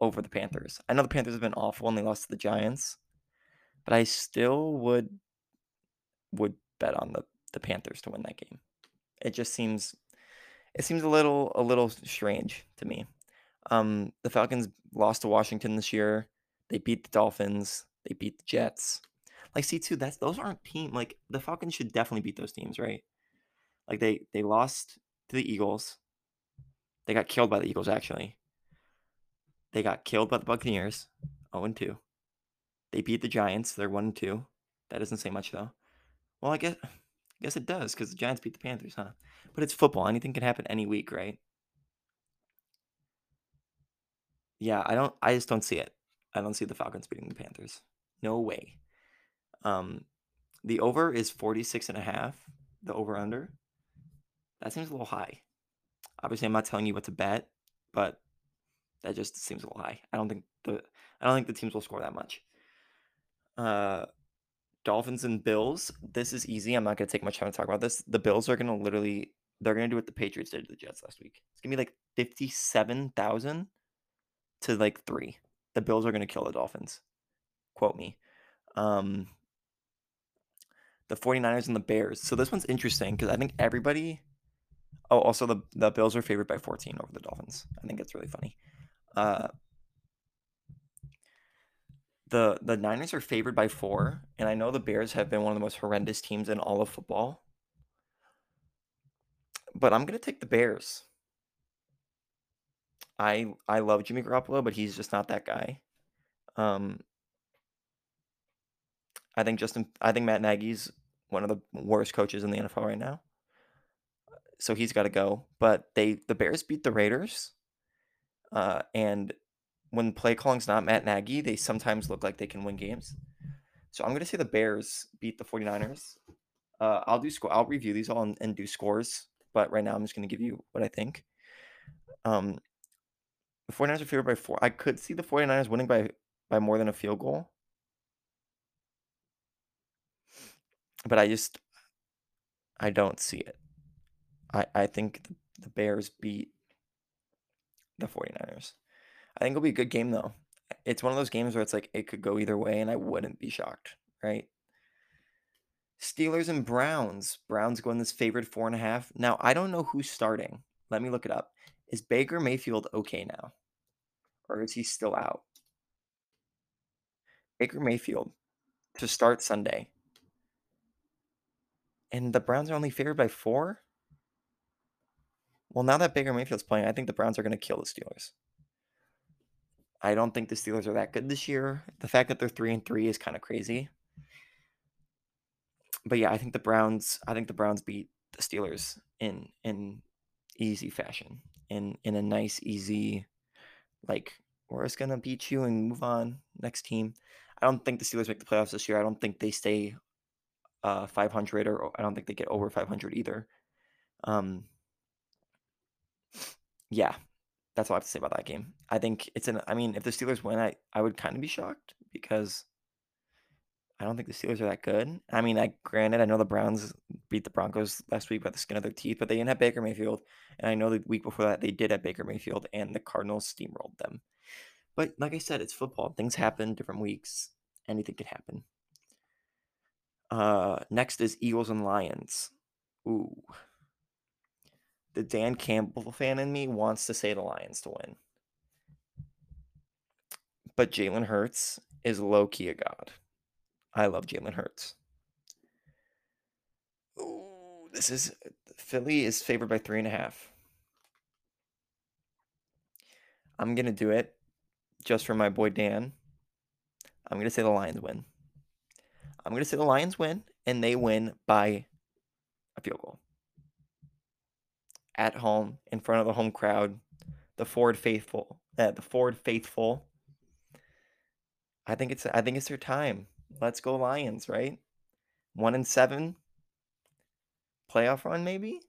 over the Panthers. I know the Panthers have been awful and they lost to the Giants, but I still would would bet on the the Panthers to win that game. It just seems it seems a little a little strange to me. Um, the Falcons lost to Washington this year. They beat the Dolphins. They beat the Jets. Like, see, too, that's those aren't team. Like the Falcons should definitely beat those teams, right? Like they they lost to the Eagles. They got killed by the Eagles, actually. They got killed by the Buccaneers, 0 and 2. They beat the Giants, they're 1 and 2. That doesn't say much though. Well, I guess I guess it does because the Giants beat the Panthers, huh? But it's football. Anything can happen any week, right? Yeah, I don't. I just don't see it. I don't see the Falcons beating the Panthers. No way. Um, the over is 46 and a half. The over under. That seems a little high. Obviously, I'm not telling you what to bet, but that just seems a little high. I don't think the I don't think the teams will score that much. Uh, Dolphins and Bills. This is easy. I'm not gonna take much time to talk about this. The Bills are gonna literally they're gonna do what the Patriots did to the Jets last week. It's gonna be like fifty-seven thousand to like three. The Bills are gonna kill the Dolphins. Quote me. Um, the 49ers and the Bears. So this one's interesting because I think everybody. Oh, also the the Bills are favored by 14 over the Dolphins. I think it's really funny. Uh, the the Niners are favored by four, and I know the Bears have been one of the most horrendous teams in all of football. But I'm gonna take the Bears. I I love Jimmy Garoppolo, but he's just not that guy. Um, I think Justin. I think Matt Nagy's one of the worst coaches in the NFL right now. So he's got to go. But they the Bears beat the Raiders, uh, and when play calling's not Matt Nagy, they sometimes look like they can win games. So I'm gonna say the Bears beat the 49ers. Uh, I'll do score. I'll review these all and, and do scores. But right now, I'm just gonna give you what I think. Um, the 49ers are favored by four. I could see the 49ers winning by by more than a field goal. But I just I don't see it. I I think the, the Bears beat the 49ers. I think it'll be a good game though. It's one of those games where it's like it could go either way and I wouldn't be shocked, right? Steelers and Browns. Browns going this favorite four and a half. Now I don't know who's starting. Let me look it up. Is Baker Mayfield okay now? Or is he still out? Baker Mayfield to start Sunday. And the Browns are only favored by four? Well, now that Baker Mayfield's playing, I think the Browns are going to kill the Steelers. I don't think the Steelers are that good this year. The fact that they're three and three is kind of crazy. But yeah, I think the Browns. I think the Browns beat the Steelers in in easy fashion, in in a nice, easy, like we're just gonna beat you and move on next team. I don't think the Steelers make the playoffs this year. I don't think they stay uh 500 or I don't think they get over 500 either. Um yeah, that's all I have to say about that game. I think it's an I mean, if the Steelers win, I I would kind of be shocked because I don't think the Steelers are that good. I mean, I granted, I know the Browns beat the Broncos last week by the skin of their teeth, but they didn't have Baker Mayfield, and I know the week before that they did have Baker Mayfield, and the Cardinals steamrolled them. But like I said, it's football. Things happen different weeks. Anything could happen. Uh, next is Eagles and Lions. Ooh. The Dan Campbell fan in me wants to say the Lions to win. But Jalen Hurts is low key a god. I love Jalen Hurts. Ooh, this is Philly is favored by three and a half. I'm gonna do it just for my boy Dan. I'm gonna say the Lions win. I'm gonna say the Lions win, and they win by a field goal. At home, in front of the home crowd, the Ford faithful, uh, the Ford faithful. I think it's I think it's their time. Let's go Lions, right? One and seven. Playoff run, maybe?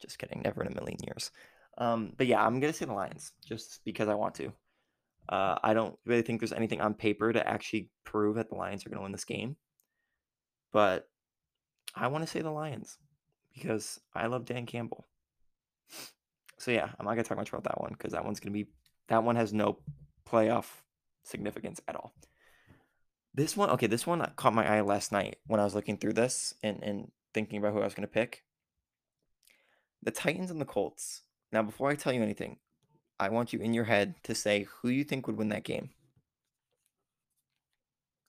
Just kidding. Never in a million years. Um, but yeah, I'm gonna say the Lions just because I want to. Uh, I don't really think there's anything on paper to actually prove that the Lions are gonna win this game. But I want to say the Lions because I love Dan Campbell. So yeah, I'm not gonna talk much about that one because that one's gonna be that one has no playoff significance at all. This one, okay, this one caught my eye last night when I was looking through this and, and thinking about who I was gonna pick. The Titans and the Colts. Now, before I tell you anything, I want you in your head to say who you think would win that game.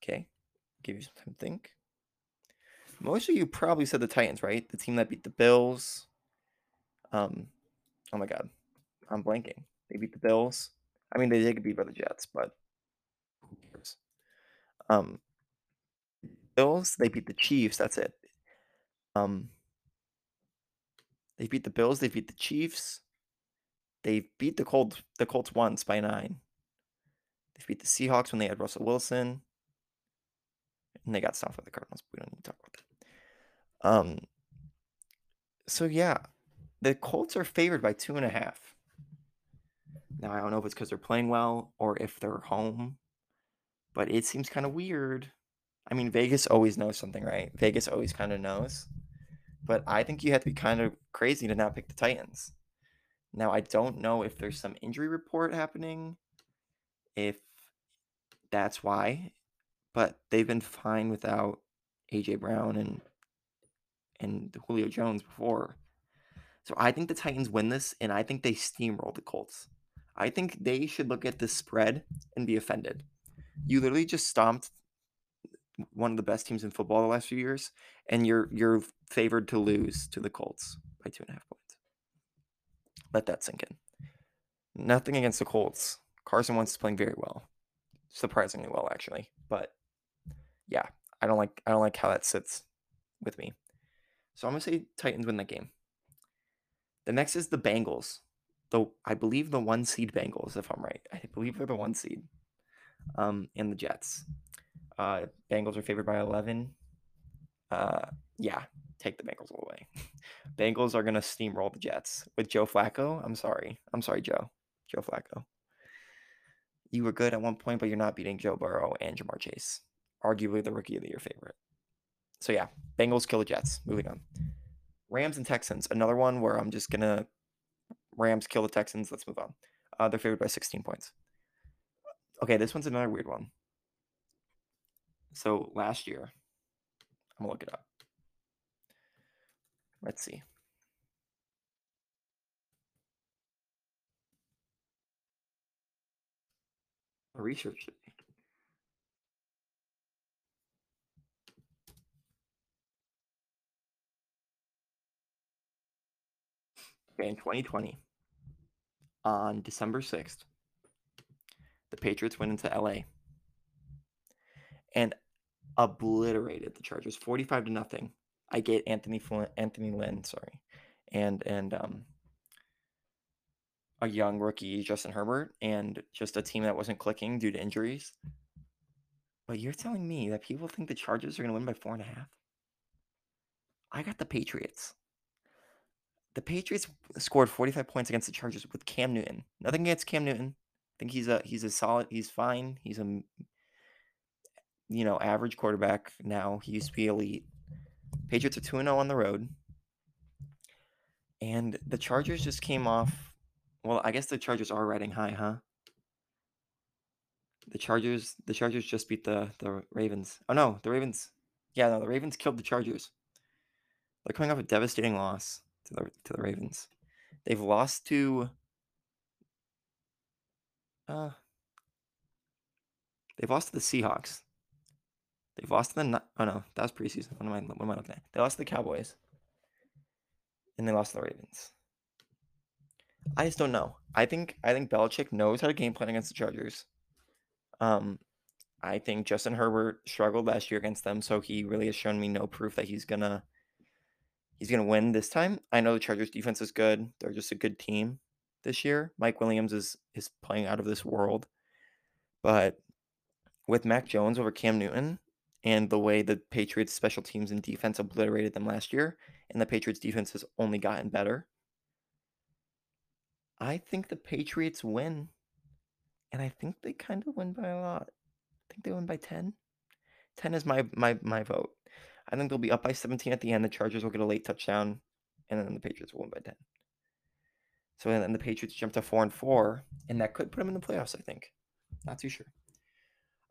Okay, give you some time to think. Most of you probably said the Titans, right? The team that beat the Bills. Um, oh my God, I'm blanking. They beat the Bills. I mean, they did get beat by the Jets, but who cares? Um, Bills, they beat the Chiefs, that's it. Um They beat the Bills, they beat the Chiefs. They beat the Colts the Colts once by 9. They beat the Seahawks when they had Russell Wilson. And they got stopped by the Cardinals. We don't need to talk about that. Um so yeah, the Colts are favored by two and a half. Now I don't know if it's because they're playing well or if they're home, but it seems kind of weird. I mean, Vegas always knows something, right? Vegas always kind of knows. But I think you have to be kind of crazy to not pick the Titans. Now I don't know if there's some injury report happening, if that's why, but they've been fine without AJ Brown and and Julio Jones before. So I think the Titans win this, and I think they steamroll the Colts. I think they should look at the spread and be offended. You literally just stomped one of the best teams in football the last few years, and you're you're favored to lose to the Colts by two and a half points. Let that sink in. Nothing against the Colts. Carson Wentz is playing very well, surprisingly well actually. But yeah, I don't like I don't like how that sits with me. So I'm gonna say Titans win that game. The next is the Bengals. The I believe the one seed Bengals, if I'm right. I believe they're the one seed. Um, and the Jets. Uh, Bengals are favored by 11. Uh, yeah, take the Bengals away. Bengals are gonna steamroll the Jets with Joe Flacco. I'm sorry. I'm sorry, Joe. Joe Flacco. You were good at one point, but you're not beating Joe Burrow and Ja'Marr Chase, arguably the rookie of the year favorite. So yeah, Bengals kill the Jets. Moving on. Rams and Texans. Another one where I'm just gonna Rams kill the Texans. Let's move on. Uh, they're favored by 16 points. Okay, this one's another weird one. So last year, I'm gonna look it up. Let's see. Research it. In 2020, on December 6th, the Patriots went into LA and obliterated the Chargers 45 to nothing. I get Anthony Anthony Lynn, sorry, and and um a young rookie Justin Herbert and just a team that wasn't clicking due to injuries. But you're telling me that people think the Chargers are going to win by four and a half? I got the Patriots. The Patriots scored 45 points against the Chargers with Cam Newton. Nothing against Cam Newton. I think he's a he's a solid. He's fine. He's a you know average quarterback now. He used to be elite. Patriots are two and zero on the road, and the Chargers just came off. Well, I guess the Chargers are riding high, huh? The Chargers, the Chargers just beat the the Ravens. Oh no, the Ravens. Yeah, no, the Ravens killed the Chargers. They're coming off a devastating loss to the to the Ravens. They've lost to uh they've lost to the Seahawks. They've lost to the oh no, that was preseason. What am I what am I looking at? They lost to the Cowboys. And they lost to the Ravens. I just don't know. I think I think Belichick knows how to game plan against the Chargers. Um I think Justin Herbert struggled last year against them, so he really has shown me no proof that he's gonna he's going to win this time. I know the Chargers defense is good. They're just a good team this year. Mike Williams is is playing out of this world. But with Mac Jones over Cam Newton and the way the Patriots special teams and defense obliterated them last year and the Patriots defense has only gotten better. I think the Patriots win. And I think they kind of win by a lot. I think they win by 10. 10 is my my my vote. I think they'll be up by 17 at the end. The Chargers will get a late touchdown, and then the Patriots will win by 10. So then the Patriots jump to four and four, and that could put them in the playoffs. I think, not too sure.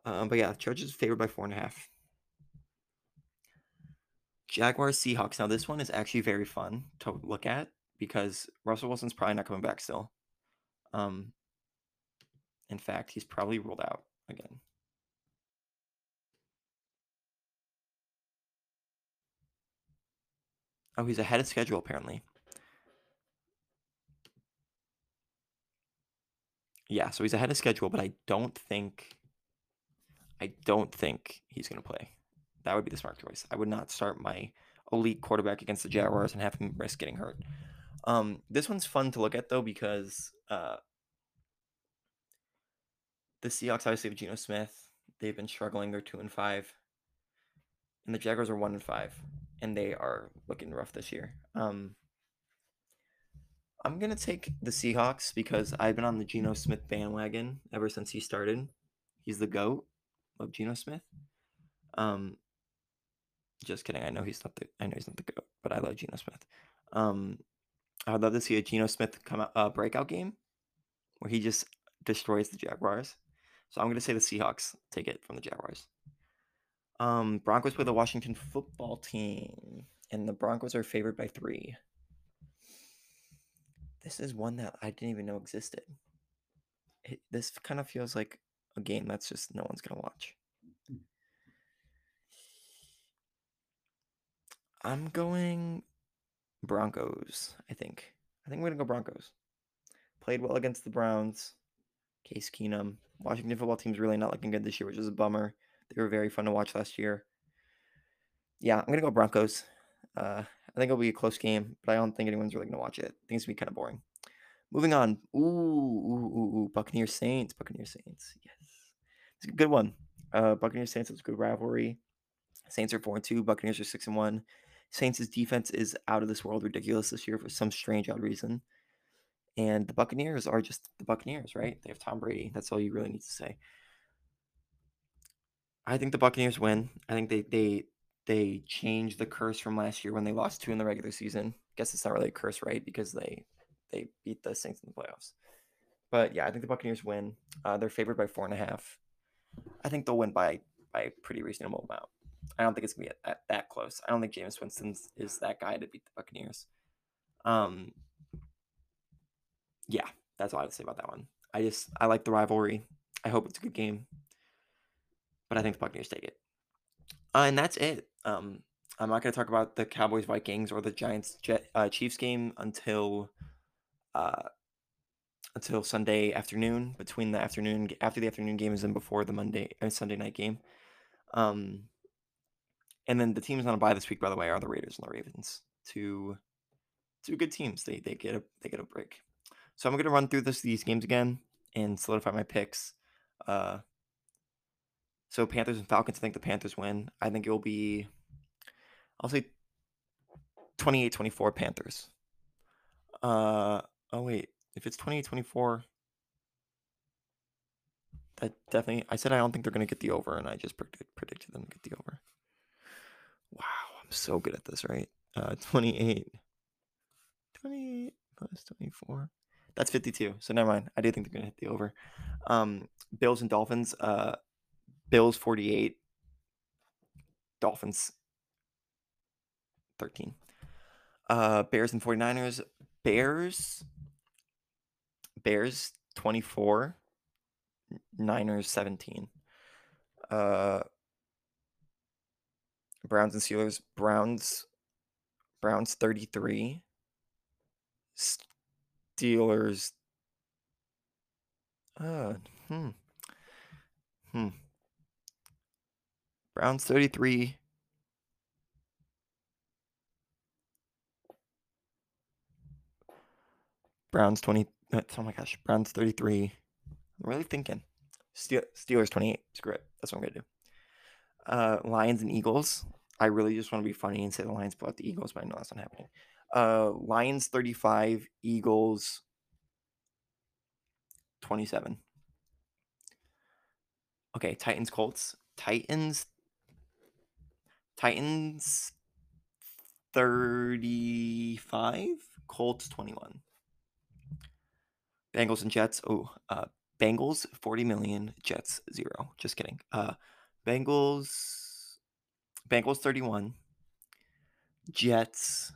Um, but yeah, the Chargers favored by four and a half. Jaguars Seahawks. Now this one is actually very fun to look at because Russell Wilson's probably not coming back still. Um, in fact, he's probably ruled out again. Oh, he's ahead of schedule apparently. Yeah, so he's ahead of schedule, but I don't think I don't think he's going to play That would be the smart choice. I would not start my elite quarterback against the Jaguars and have him risk getting hurt. Um, this one's fun to look at though because uh, the Seahawks obviously have Geno Smith. They've been struggling. They're two and five, and the Jaguars are one and five, and they are looking rough this year. Um, I'm gonna take the Seahawks because I've been on the Geno Smith bandwagon ever since he started. He's the goat of Geno Smith. Um, just kidding. I know he's not the. I know he's not the goat, but I love Geno Smith. Um, I would love to see a Geno Smith come out uh, breakout game where he just destroys the Jaguars. So I'm to say the Seahawks take it from the Jaguars. Um, Broncos play the Washington football team, and the Broncos are favored by three. This is one that I didn't even know existed. It, this kind of feels like a game that's just no one's going to watch. I'm going Broncos, I think. I think we're going to go Broncos. Played well against the Browns. Case Keenum. Washington football team's really not looking good this year, which is a bummer. They were very fun to watch last year. Yeah, I'm to go Broncos. Uh, I think it'll be a close game, but I don't think anyone's really to watch it. It's going to be kind of boring. Moving on. Ooh, ooh, ooh, ooh. Buccaneers Saints. Buccaneers Saints. Yes. It's a good one. Uh, Buccaneers Saints is a good rivalry. Saints are 4 and 2. Buccaneers are 6 and 1. Saints' defense is out of this world ridiculous this year for some strange odd reason. And the Buccaneers are just the Buccaneers, right? They have Tom Brady. That's all you really need to say. I think the Buccaneers win. I think they they they changed the curse from last year when they lost two in the regular season. Guess it's not really a curse, right? Because they they beat the Saints in the playoffs. But yeah, I think the Buccaneers win. Uh, they're favored by four and a half. I think they'll win by by a pretty reasonable amount. I don't think it's gonna be at, that close. I don't think Jameis Winston is that guy to beat the Buccaneers. Um, yeah, that's all I have to say about that one. I just I like the rivalry. I hope it's a good game, but I think the Buccaneers take it. Uh, and that's it. Um, I'm not going to talk about the Cowboys Vikings or the Giants uh, Chiefs game until uh, until Sunday afternoon. Between the afternoon after the afternoon game is and before the Monday uh, Sunday night game. Um, and then the teams on a bye this week, by the way, are the Raiders and the Ravens. Two two good teams. They they get a they get a break. So I'm gonna run through this these games again and solidify my picks. Uh, so Panthers and Falcons. I think the Panthers win. I think it will be. I'll say 28-24 Panthers. Uh oh wait, if it's 28-24 that definitely I said I don't think they're going to get the over and I just predict, predicted them to get the over. Wow, I'm so good at this, right? Uh 28 28 plus 24. That's 52. So never mind. I do think they're going to hit the over. Um, Bills and Dolphins. Uh, Bills 48. Dolphins 13. Uh, Bears and 49ers. Bears. Bears 24. Niners 17. Uh, Browns and Steelers. Browns. Browns 33. Steelers. Uh, hmm. Hmm. Browns 33. Browns 20. Uh, oh my gosh. Browns 33. I'm really thinking. Steelers 28. Screw it. That's what I'm going to do. Uh, Lions and Eagles. I really just want to be funny and say the Lions pull out the Eagles, but I know that's not happening. Uh, Lions 35, Eagles 27. Okay, Titans Colts. Titans Titans 35, Colts 21. Bengals and Jets. Oh, uh Bengals 40 million, Jets 0. Just kidding. Uh Bengals Bengals 31. Jets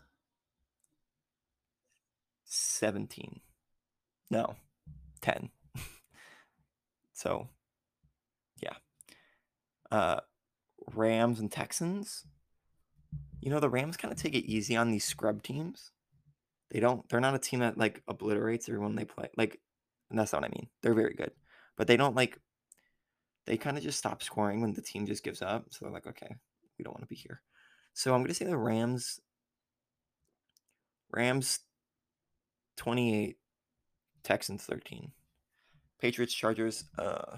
17. No, 10. so, yeah. Uh, Rams and Texans. You know, the Rams kind of take it easy on these scrub teams. They don't, they're not a team that like obliterates everyone they play. Like, and that's not what I mean. They're very good. But they don't like, they kind of just stop scoring when the team just gives up. So they're like, okay, we don't want to be here. So I'm going to say the Rams. Rams 28, Texans 13. Patriots, Chargers. Uh,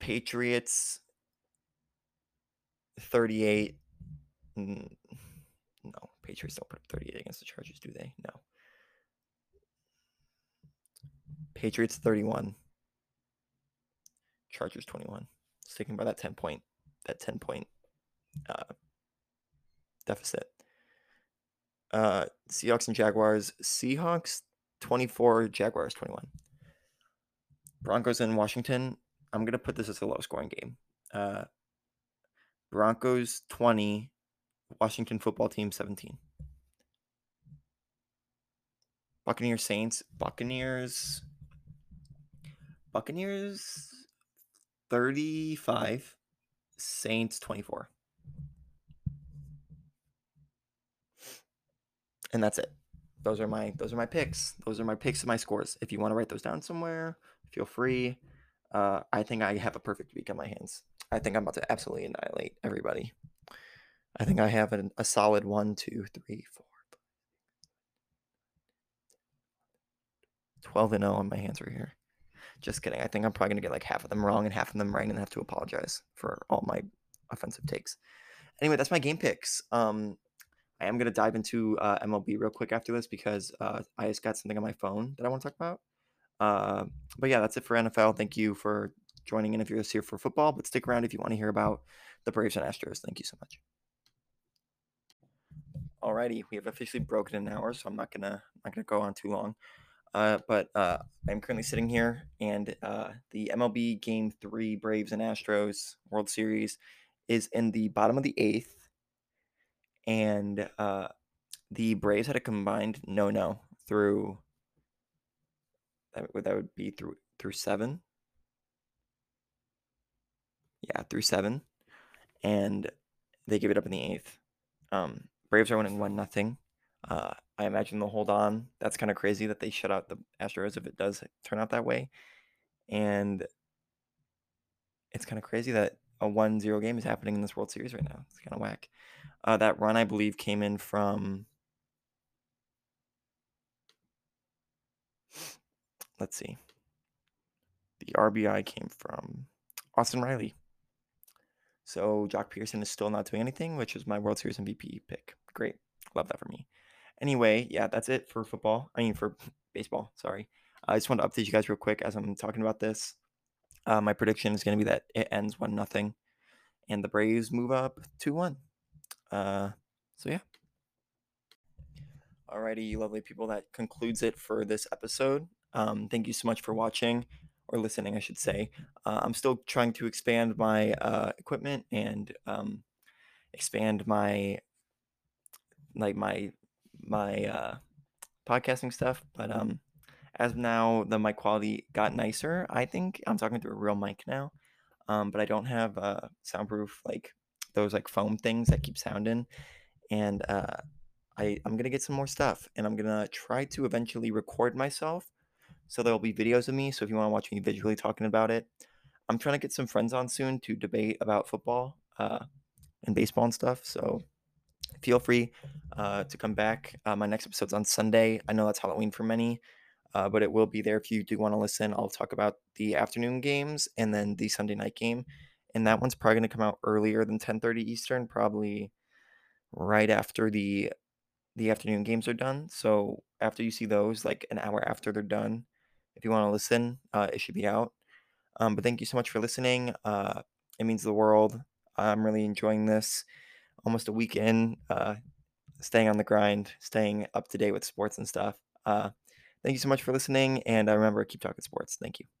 Patriots 38. No, Patriots don't put up 38 against the Chargers, do they? No. Patriots 31. Chargers 21. Sticking by that 10 point that 10 point uh, deficit. Uh, Seahawks and Jaguars. Seahawks 24, Jaguars 21. Broncos and Washington. I'm to put this as a low scoring game. Uh, Broncos 20, Washington football team 17. Buccaneers Saints. Buccaneers. Buccaneers 35. Saints 24. And that's it. Those are my those are my picks. Those are my picks and my scores. If you want to write those down somewhere, feel free. Uh, I think I have a perfect week on my hands. I think I'm about to absolutely annihilate everybody. I think I have an, a solid one, two, three, four, 12 and 0 on my hands right here. Just kidding. I think I'm probably going to get like half of them wrong and half of them right and have to apologize for all my offensive takes. Anyway, that's my game picks. Um, I am going to dive into uh, MLB real quick after this because uh, I just got something on my phone that I want to talk about. Uh, but yeah, that's it for NFL. Thank you for joining in if you're just here for football, but stick around if you want to hear about the Braves and Astros. Thank you so much. Alrighty, we have officially broken an hour, so I'm not gonna not gonna go on too long. Uh, but uh, I'm currently sitting here, and uh, the MLB Game Three Braves and Astros World Series is in the bottom of the eighth, and uh, the Braves had a combined no-no through. That would that would be through through seven. Yeah, through seven, and they give it up in the eighth. Um, Braves are winning one nothing. Uh, I imagine they'll hold on. That's kind of crazy that they shut out the Astros if it does turn out that way. And it's kind of crazy that a 1 0 game is happening in this World Series right now. It's kind of whack. Uh, that run, I believe, came in from. Let's see. The RBI came from Austin Riley. So Joc Pederson is still not doing anything, which is my World Series MVP pick. Great. Love that for me. Anyway, yeah, that's it for football. I mean, for baseball. Sorry. I just want to update you guys real quick as I'm talking about this. Uh, my prediction is going to be that it ends one nothing, and the Braves move up two one. Uh, so yeah. Alrighty, you lovely people. That concludes it for this episode. Um, thank you so much for watching or listening, I should say. Uh, I'm still trying to expand my uh, equipment and um, expand my like my my uh, podcasting stuff, but um, as now the mic quality got nicer, I think I'm talking through a real mic now. Um, but I don't have uh, soundproof like those like foam things that keep sounding, and uh, I I'm gonna get some more stuff, and I'm gonna try to eventually record myself, so there'll be videos of me. So if you want to watch me visually talking about it, I'm trying to get some friends on soon to debate about football uh, and baseball and stuff. So feel free uh, to come back. Uh, my next episode's on Sunday. I know that's Halloween for many, uh, but it will be there if you do want to listen. I'll talk about the afternoon games and then the Sunday night game, and that one's probably going to come out earlier than 10:30 Eastern, probably right after the the afternoon games are done. So after you see those, like an hour after they're done, if you want to listen, uh, it should be out. Um, but thank you so much for listening. Uh, it means the world. I'm really enjoying this almost a week in, uh, staying on the grind, staying up to date with sports and stuff. Uh, thank you so much for listening. And I remember, keep talking sports. Thank you.